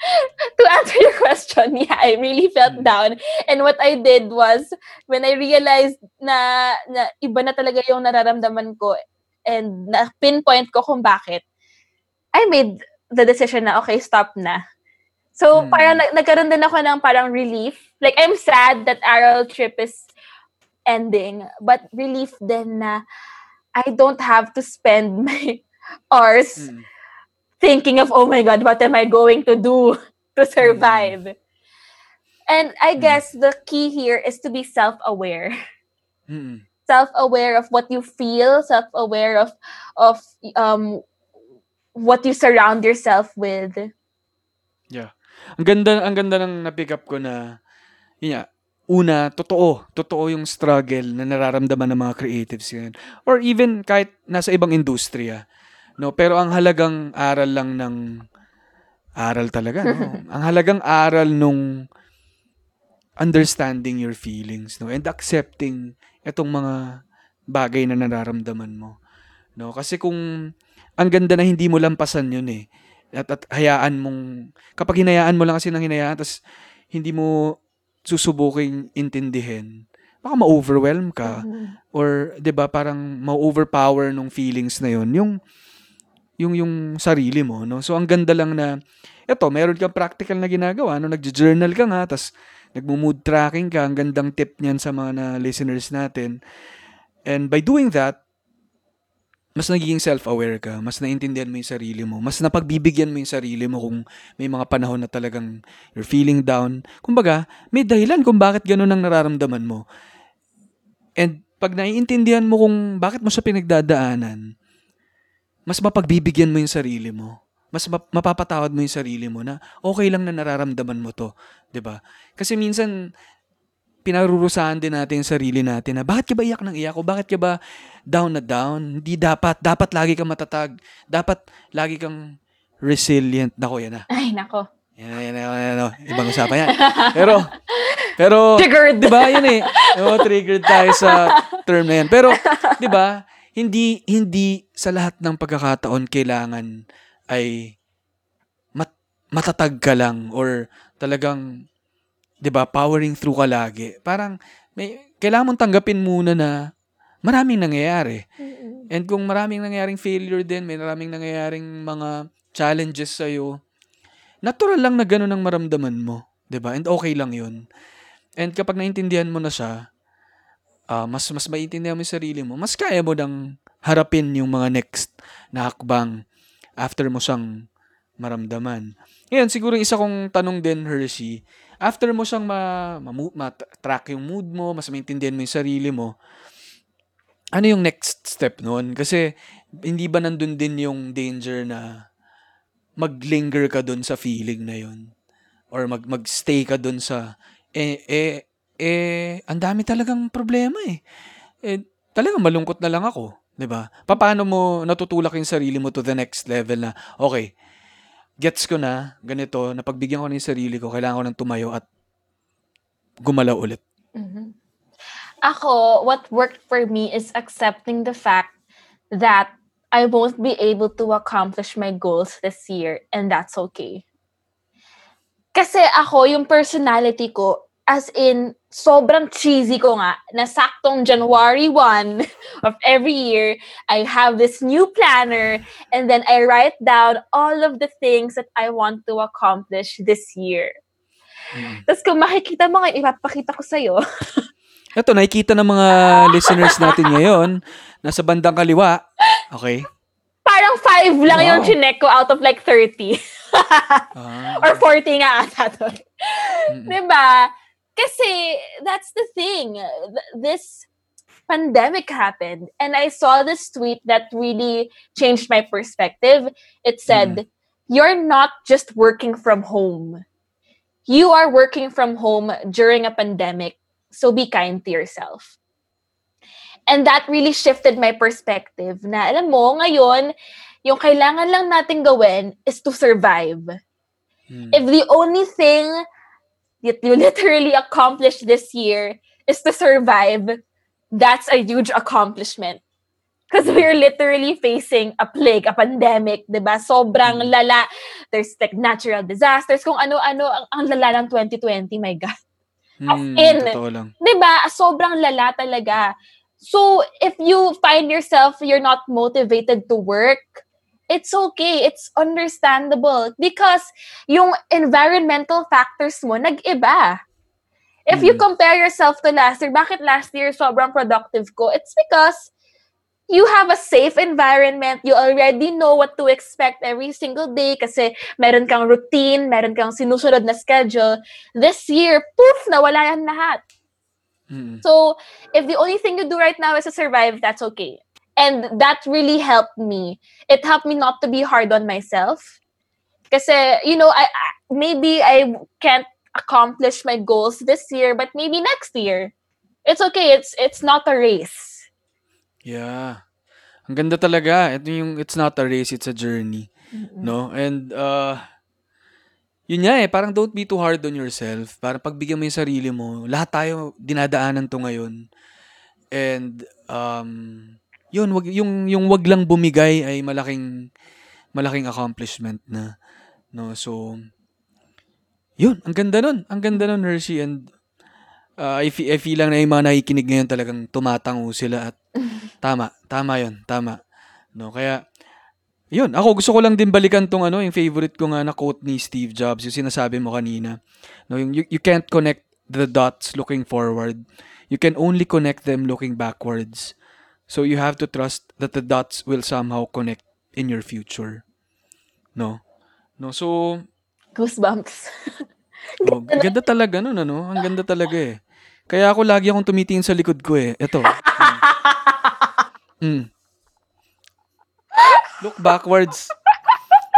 (laughs) to answer your question, yeah, I really felt Mm. down. And what I did was when I realized na, na iba na talaga yung nararamdaman ko and na pinpoint ko kung bakit, I made the decision na okay, stop na. So Mm. parang nag- nagkaroon din ako ng parang relief. Like I'm sad that Aral trip is ending, but relief then na I don't have to spend (laughs) my hours Mm. thinking of, oh my God, what am I going to do (laughs) to survive? And I Mm. guess the key here is to be self-aware. Mm-mm. (laughs) Self-aware of what you feel, self-aware of of um what you surround yourself with. Yeah. Ang ganda, ang ganda ng na-pick up ko na, yun nga, una, totoo. Totoo yung struggle na nararamdaman ng mga creatives yun. Or even kahit nasa ibang industriya. No? Pero ang halagang aral lang ng, aral talaga, no? (laughs) ang halagang aral nung understanding your feelings, no? And accepting itong mga bagay na nararamdaman mo. No? Kasi kung ang ganda na hindi mo lampasan yun eh. At, at hayaan mong, kapag hinayaan mo lang kasi ng hinayaan, tapos hindi mo susubuking intindihin, baka ma-overwhelm ka. Or, di ba, parang ma-overpower nung feelings na yun. Yung, yung, yung sarili mo, no? So, ang ganda lang na, eto, meron kang practical na ginagawa, no? Nag-journal ka nga, tapos nagmo-mood tracking ka, ang gandang tip niyan sa mga na listeners natin. And by doing that, mas nagiging self-aware ka, mas naintindihan mo yung sarili mo, mas napagbibigyan mo yung sarili mo kung may mga panahon na talagang you're feeling down. Kumbaga, may dahilan kung bakit ganun ang nararamdaman mo. And pag naiintindihan mo kung bakit mo siya pinagdadaanan, mas mapagbibigyan mo yung sarili mo. Mas map- mapapatawad mo yung sarili mo na okay lang na nararamdaman mo to. 'di ba? Kasi minsan, pinarurusahan din natin yung sarili natin na bakit ka ba iyak ng iyak o bakit ka ba down na down? Hindi dapat. Dapat lagi kang matatag. Dapat lagi kang resilient. Nako, yan na. Ay, nako. Yan, yan, yan, yan, yan. Ibang usapan yan. Pero, pero, Triggered. di ba, yun eh. Oo, triggered tayo sa term na yan. Pero, di ba, hindi, hindi sa lahat ng pagkakataon kailangan ay mat, matatag ka lang or talagang, di ba, powering through ka lagi. Parang, may, kailangan mong tanggapin muna na maraming nangyayari. And kung maraming nangyayaring failure din, may maraming nangyayaring mga challenges sa'yo, natural lang na gano'n ang maramdaman mo. 'di ba And okay lang yun. And kapag naintindihan mo na siya, ah, mas mas maintindihan mo yung sarili mo, mas kaya mo nang harapin yung mga next na hakbang after mo siyang maramdaman. Ngayon, siguro isa kong tanong din, Hershey, after mo siyang ma, ma- ma-track yung mood mo, mas maintindihan mo yung sarili mo, ano yung next step noon? Kasi hindi ba nandun din yung danger na maglinger ka dun sa feeling na yun? Or mag magstay ka dun sa eh eh eh ang dami talagang problema eh. Eh talagang malungkot na lang ako, 'di ba? Paano mo natutulak yung sarili mo to the next level na okay, gets ko na ganito, napagbigyan ko na yung sarili ko, kailangan ko nang tumayo at gumalaw ulit. Mhm. Ako, what worked for me is accepting the fact that I won't be able to accomplish my goals this year and that's okay. Kasi ako, yung personality ko, as in, sobrang cheesy ko nga, na saktong January 1 (laughs) of every year, I have this new planner and then I write down all of the things that I want to accomplish this year. Mm. Tapos kung makikita mo ngayon, ipapakita ko sa'yo. (laughs) Ito, nakikita ng mga listeners natin ngayon, nasa bandang kaliwa. Okay? Parang five lang yung Wow. chinek ko out of like 30. (laughs) Ah, Or 40 nga ata to. mm-mm. diba? Kasi that's the thing. This pandemic happened and I saw this tweet that really changed my perspective. It said, You're not just working from home. You are working from home during a pandemic. So be kind to yourself. And that really shifted my perspective na alam mo, ngayon, yung kailangan lang natin gawin is to survive. Mm. If the only thing that you literally accomplished this year is to survive, that's a huge accomplishment. Because we're literally facing a plague, a pandemic, di ba? Sobrang Mm. lala. There's like natural disasters, kung ano-ano, ang, ang lala ng 2020, my God. Mm, in. 'di ba? Sobrang lala talaga. So, if you find yourself you're not motivated to work, it's okay. It's understandable because yung environmental factors mo nag-iba. If you Mm. compare yourself to last year, bakit last year sobrang productive ko? It's because you have a safe environment. You already know what to expect every single day kasi meron kang routine, meron kang sinusunod na schedule. This year, poof, nawala yan lahat. Mm. So, if the only thing you do right now is to survive, that's okay. And that really helped me. It helped me not to be hard on myself. Kasi, you know, I, I maybe I can't accomplish my goals this year, but maybe next year. It's okay. It's it's not a race. Yeah. Ang ganda talaga. Ito yung it's not a race, it's a journey. No? And uh yun nga eh, parang don't be too hard on yourself. Parang pagbigyan mo yung sarili mo. Lahat tayo dinadaanan to ngayon. And um yun, wag, yung yung wag lang bumigay ay malaking malaking accomplishment na. No? So yun, ang ganda nun. Ang ganda nun, Hershey. And uh, I, fe- I feel lang na yung mga nakikinig ngayon talagang tumatango sila at (laughs) tama, tama yun, tama. No, kaya, yun, ako gusto ko lang din balikan tong ano, yung favorite ko nga na quote ni Steve Jobs, yung sinasabi mo kanina. No, yung you, you can't connect the dots looking forward. You can only connect them looking backwards. So you have to trust that the dots will somehow connect in your future. No? No, so Goosebumps. (laughs) Oh, ganda talaga nun, ano? Ang ganda talaga eh. Kaya ako lagi akong tumitingin sa likod ko eh. Ito. Mm. Mm. Look backwards.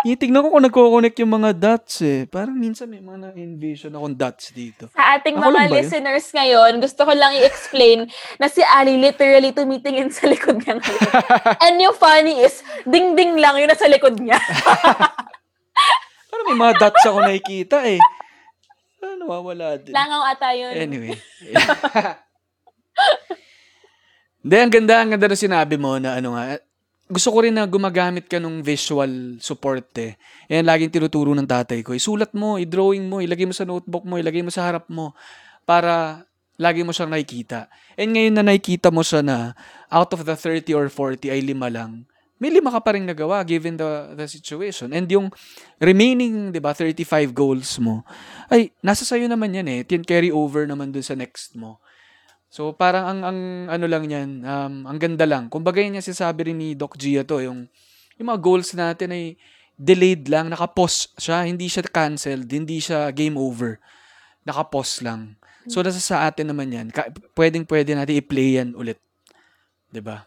Itignan ko kung nagko-connect yung mga dots eh. Parang minsan may mga na-envision akong dots dito. Sa ating Ako mga ba yun? listeners ngayon, gusto ko lang i-explain na si Ali literally tumitingin sa likod niya ngayon. (laughs) And yung funny is, ding-ding lang yun nasa likod niya. (laughs) Parang may mga dots ako nakikita eh. Parang nawawala din. Langaw ata yun. Anyway. (laughs) Hindi, ang ganda, ang ganda na sinabi mo na ano nga, gusto ko rin na gumagamit ka ng visual support eh. Yan, laging tinuturo ng tatay ko. Isulat mo, i-drawing mo, ilagay mo sa notebook mo, ilagay mo sa harap mo para lagi mo siyang nakikita. And ngayon na nakikita mo siya na out of the 30 or 40 ay lima lang, may lima ka pa rin nagawa given the, the situation. And yung remaining, di ba, 35 goals mo, ay, nasa sayo naman yan eh. Tin carry over naman dun sa next mo. So, parang ang, ang ano lang yan, um, ang ganda lang. Kumbaga yun yung sinasabi rin ni Doc Gia to, yung, yung mga goals natin ay delayed lang, nakapause siya, hindi siya canceled, hindi siya game over. Nakapause lang. So, nasa sa atin naman yan. Ka- pwedeng pwede natin i-play yan ulit. 'Di ba?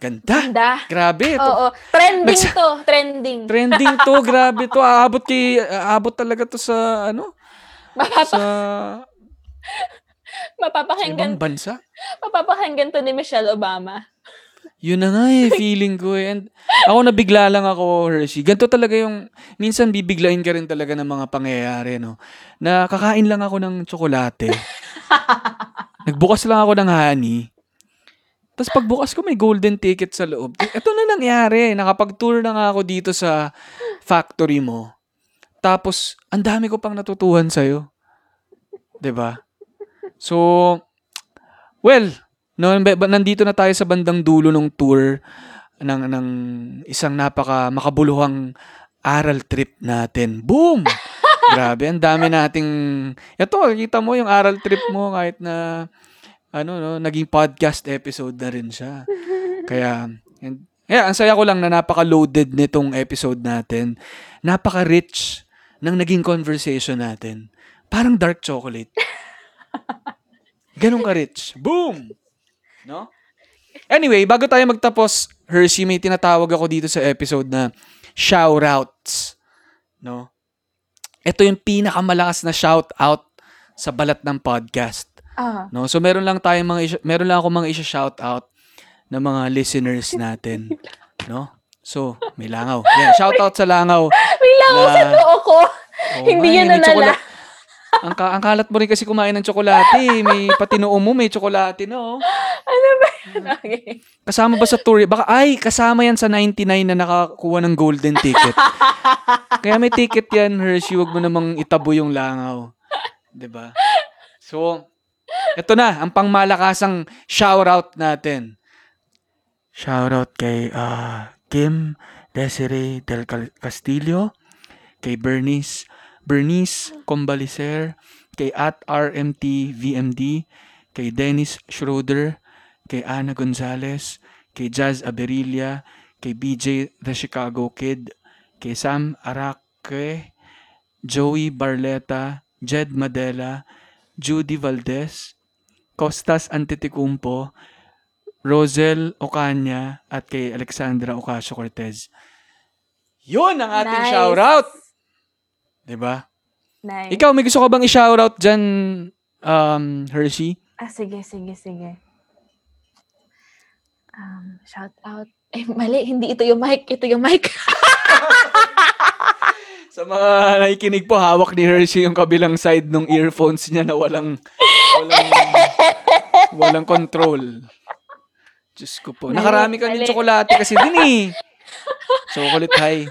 Ganda. Ganda. Grabe. Ito, Oo. Trending Nagsa- to. Trending. Trending to, (laughs) grabe to. Aabot kay aabot talaga to sa ano? Mapapa- Sa, sa mapapakinggan, ibang bansa. mapapakinggan to ni Michelle Obama. Yun na nga eh, feeling ko eh. And ako nabigla lang ako, Hershey. Ganito talaga yung, minsan bibiglain ka rin talaga ng mga pangyayari, no? Na kakain lang ako ng tsokolate. (laughs) Nagbukas lang ako ng honey. Tapos pagbukas ko may golden ticket sa loob. Ito na nangyari. Nakapag-tour na nga ako dito sa factory mo. Tapos, ang dami ko pang natutuhan sa'yo. ba? So, well, no, ba- nandito na tayo sa bandang dulo ng tour ng, ng isang napaka makabuluhang aral trip natin. Boom! (laughs) Grabe, ang dami nating... Ito, kita mo yung aral trip mo kahit na ano no, naging podcast episode na rin siya. Kaya and, yeah, ang saya ko lang na napaka-loaded nitong episode natin. Napaka-rich ng naging conversation natin. Parang dark chocolate. (laughs) Ganun ka-rich. Boom! No? Anyway, bago tayo magtapos, Hershey, may tinatawag ako dito sa episode na shoutouts. No? Ito yung pinakamalakas na shoutout sa balat ng podcast. Ah. No? So meron lang tayong mga isya- meron lang ako mga i-shoutout ng mga listeners (laughs) natin, no? So, may langaw. Yan, shoutout sa langaw. May langaw Na- sa noo ko. Oo Hindi yan nanala. tsokola- ang, ka- ang kalat mo rin kasi kumain ng tsokolate. eh. May pati noo mo, may tsokolate na, oh. Ano ba yun? Okay. Kasama ba sa tour? Baka, ay, kasama yan sa 99 na nakakuha ng golden ticket. Kaya may ticket yan, Hershey. Huwag mo namang itabo yung langaw. 'Di ba? So, eto na, ang pangmalakasang shoutout natin. Shoutout kay ah, Kim Desiree Del Cal- Castillo, kay Bernice, Bernice Combalicer, kay at RMT VMD, kay Dennis Schroeder, kay Ana Gonzalez, kay Jazz Aberilla, kay BJ The Chicago Kid, kay Sam Araque, Joey Barleta, Jed Madela, Judy Valdez, Costas Antetokounmpo, Rosel Ocaña, at kay Alexandra Ocasio-Cortez. Yun ang ating Nice. shoutout! 'Di ba? Nice. Ikaw, may gusto ka bang i-shoutout dyan, um, Hershey? Ah, sige, sige, sige. Um, shout out. (laughs) Eh, mali. Hindi ito yung mic. Ito yung mic. (laughs) Sa mga nakikinig po, hawak ni Hershey yung kabilang side ng earphones niya na walang, walang, walang control. Diyos ko po. Nakarami ka ng tsokolate kasi din eh. (laughs) Chocolate high.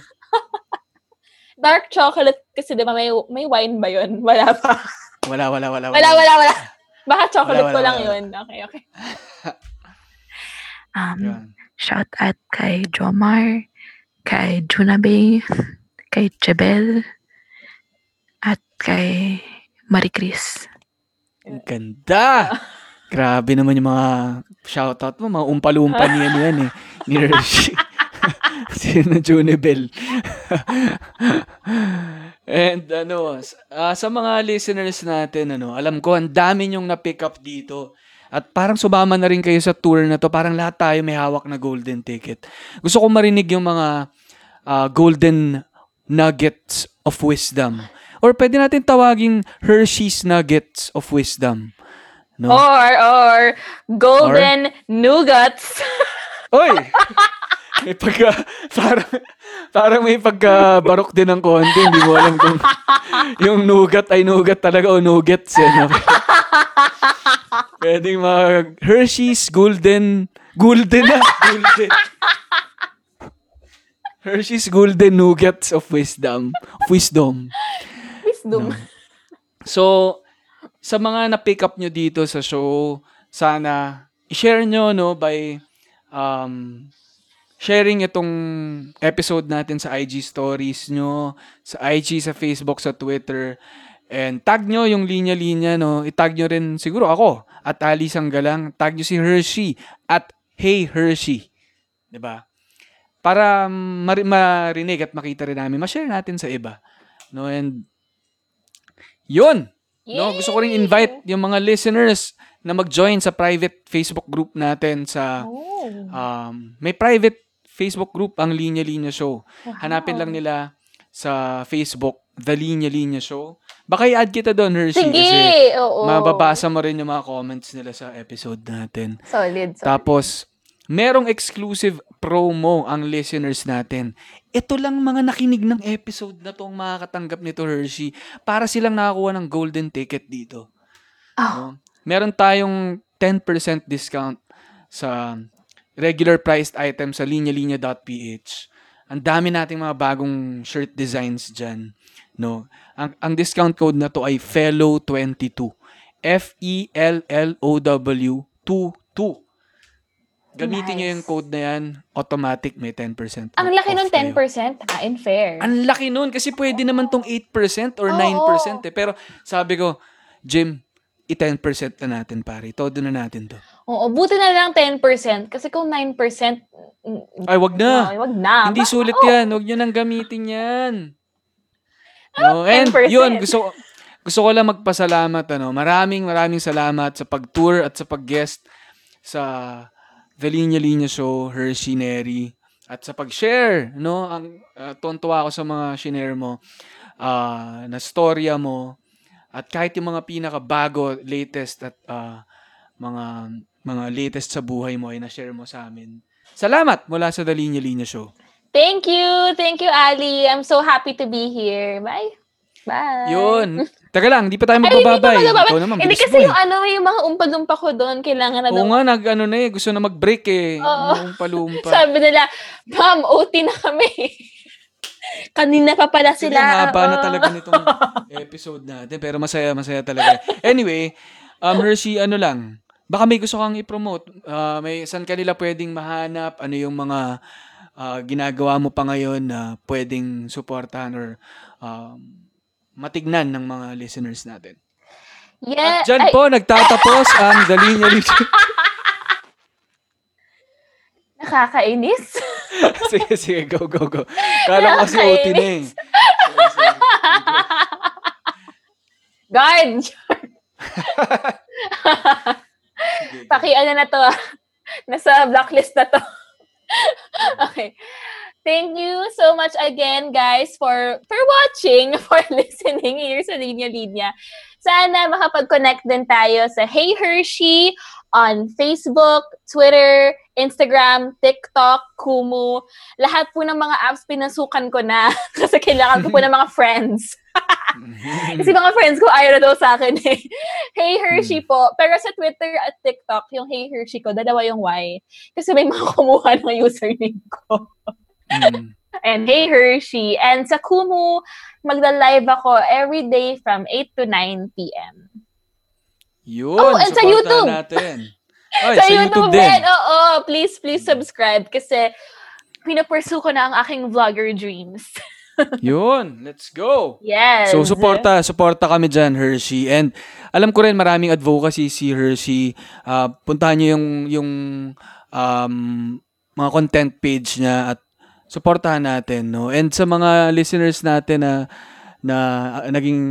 Dark chocolate kasi di ba may, may wine ba yun? (laughs) Wala pa. Wala, wala, wala. Wala, wala, wala. Baka chocolate Wala, ko wala, lang wala. yun. Okay, okay. (laughs) Um, Yan. shout out kay Jomar, kay Junabe, kay Jebel, at kay Marie Chris. Ang ganda! (laughs) Grabe naman yung mga shoutout mo. Mga umpalumpa niya yan eh. Ni Hershey. (laughs) Sino Junibel. And ano, ah, sa mga listeners natin, ano, alam ko, ang dami nyong na-pick up dito. At parang sumama na rin kayo sa tour na to. Parang lahat tayo may hawak na golden ticket. Gusto ko marinig yung mga ah, golden nuggets of wisdom. Or pwede natin tawaging Hershey's nuggets of wisdom. No? Or, or, golden nougats. (laughs) Oy! May pagka, parang, parang may pagka barok din ng konti. Hindi mo alam kung yung nugat ay nugat talaga o nuggets. Eh, no? (laughs) Pwedeng mga Hershey's Golden, Golden na, Golden. Hershey's Golden Nuggets of Wisdom. Of wisdom. Wisdom. So, sa mga na-pick up nyo dito sa show, sana i-share nyo no, by um, sharing itong episode natin sa IG stories nyo, sa IG, sa Facebook, sa Twitter. And tag nyo yung linya-linya, no? Itag nyo rin siguro ako at Ali Sanggalang. Tag nyo si Hershey at Hey Hershey. ba? Para mari- marinig at makita rin namin, ma-share natin sa iba. No? And yun! No, gusto ko rin invite yung mga listeners na mag-join sa private Facebook group natin sa Oh. um, may private Facebook group ang Linya Linya Show. Hanapin lang nila sa Facebook The Linya Linya Show. Baka i-add kita doon, Hershey. Sige! Kasi Oo. mababasa mo rin yung mga comments nila sa episode natin. Solid, solid. Tapos, merong exclusive promo ang listeners natin. Ito lang mga nakinig ng episode na to ang makakatanggap nito, Hershey, para silang nakakuha ng golden ticket dito. Oh. No? Meron tayong 10% discount sa regular priced item sa linya-linya.ph. Ang dami nating mga bagong shirt designs dyan. No? Ang, ang discount code na to ay FELLOW22. E F-E-L-L-O-W 22. Gamitin nyo Nice. yung code na yan, automatic may 10%. Ang laki off ng kayo. 10%. Ah, unfair. Ang laki nun kasi pwede naman tong 8% or Oo. 9% eh. Pero sabi ko, Jim, i-10% na natin pare. Todo na natin to. Oo, buti na lang 10%. Kasi kung 9%, mm, Ay, wag na. ay, wag na. Hindi Ba- sulit oo. yan. Huwag nyo nang gamitin yan. No, and 10%. yun, gusto, gusto ko lang magpasalamat. Ano, maraming maraming salamat sa pag-tour at sa pag-guest sa The Linya Linya Show, Hershey Neri, at sa pag-share. No? Ang, uh, tuwan-tuwa ako sa mga shinare mo, ah, na storya mo, at kahit yung mga pinakabago, latest at ah, mga mga latest sa buhay mo ay na-share mo sa amin. Salamat mula sa The Linya Linya Show. Thank you. Thank you, Ali. I'm so happy to be here. Bye. Bye. Yun. Taga lang, di pa tayo Ay, hindi magbababay. magbababay. Ikaw naman, Hindi kasi mo yung eh. ano, yung mga umpa-lumpa ko doon, kailangan na Oo daw. nga, nag, ano na eh, gusto na mag-break eh. Oo. Yung palumpa. (laughs) Sabi nila, ma'am, OT na kami. (laughs) Kanina pa pala sila. ang haba na oo. talaga nitong (laughs) episode natin. Pero masaya, masaya talaga. Anyway, um, Hershey, ano lang, baka may gusto kang i-promote. Ah, may, saan kanila pwedeng mahanap? Ano yung mga ah, ginagawa mo pa ngayon na pwedeng supportahan or um, matignan ng mga listeners natin? Yeah. At dyan ay, po, nagtatapos ang The Linya Linya. (laughs) Nakakainis. (laughs) sige, sige, go, go, go. Kala ko kasi OT na eh. (laughs) Guard! Paki ano na to. ah. Nasa blacklist na to. (laughs) okay. Thank you so much again, guys, for for watching, (laughs) for listening here sa Linya Linya. Sana makapag-connect din tayo sa Hey Hershey on Facebook, Twitter, Instagram, TikTok, Kumu. Lahat po ng mga apps pinasukan ko na (laughs) kasi kailangan ko po ng mga (laughs) friends. Kasi mga friends ko ayaw na daw sa akin eh. Hey Hershey po. Pero sa Twitter at TikTok, yung Hey Hershey ko, dalawa yung Y. Kasi may mga kumuha ng username ko. Mm. And Hey Hershey. And sa Kumu, magla-live ako every day from 8 to 9 p.m. Yun, Oh, and sa YouTube. natin. (laughs) Ay, sa, sa, YouTube, din. din. Oo, please, please subscribe kasi pinapursue ko na ang aking vlogger dreams. (laughs) Yun, let's go. yes. So, suporta, suporta kami dyan, Hershey. And alam ko rin maraming advocacy si Hershey. Ah, puntahan niyo yung, yung um, mga content page niya at suportahan natin, no? And sa mga listeners natin na na naging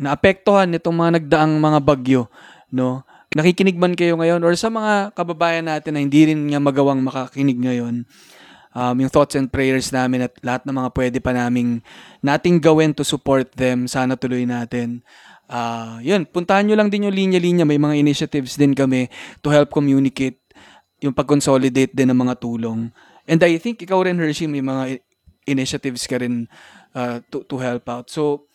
naapektuhan nitong mga nagdaang mga bagyo, no? Nakikinig man kayo ngayon or sa mga kababayan natin na hindi rin nga magawang makakinig ngayon, um, yung thoughts and prayers namin at lahat ng mga pwede pa naming nating gawin to support them, sana tuloy natin. Ah, yun, puntahan nyo lang din yung linya-linya. May mga initiatives din kami to help communicate yung pag-consolidate din ng mga tulong. And I think ikaw rin, Hershey, may mga initiatives ka rin ah, to, to help out. So,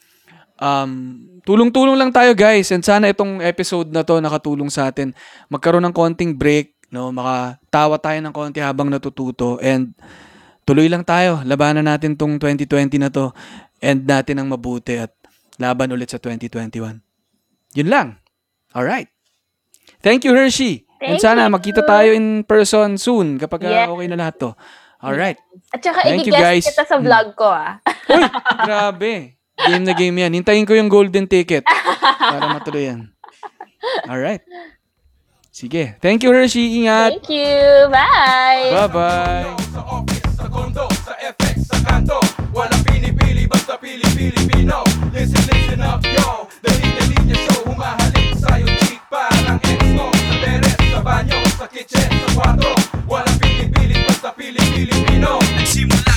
um, tulong-tulong lang tayo guys. And sana itong episode na to nakatulong sa atin. Magkaroon ng konting break no? Makatawa tayo ng konti habang natututo. And tuloy lang tayo. Labanan natin tong 2020 na to. And natin ang mabuti at laban ulit sa 2021 yun lang. Alright thank you Hershey Thank And sana you. magkita tayo in person soon kapag yeah. okay na lahat to. All right. At saka Thank you guys. kita sa mm. vlog ko ah. (laughs) Uy, grabe. Game na game yan. Hintayin ko yung golden ticket para matuloy yan. All right. Sige. Thank you Hershey. Ingat. Thank you. Bye. Bye-bye. Sa office. Wala pinipili basta pili Pilipino. Listen, listen up, yo. Dali-dali niya show. Humahalik sa'yo, chick. Parang ex mo banyo, sa kitchen, sa kwarto Walang pinipilit, basta piling Pilipino Nagsimula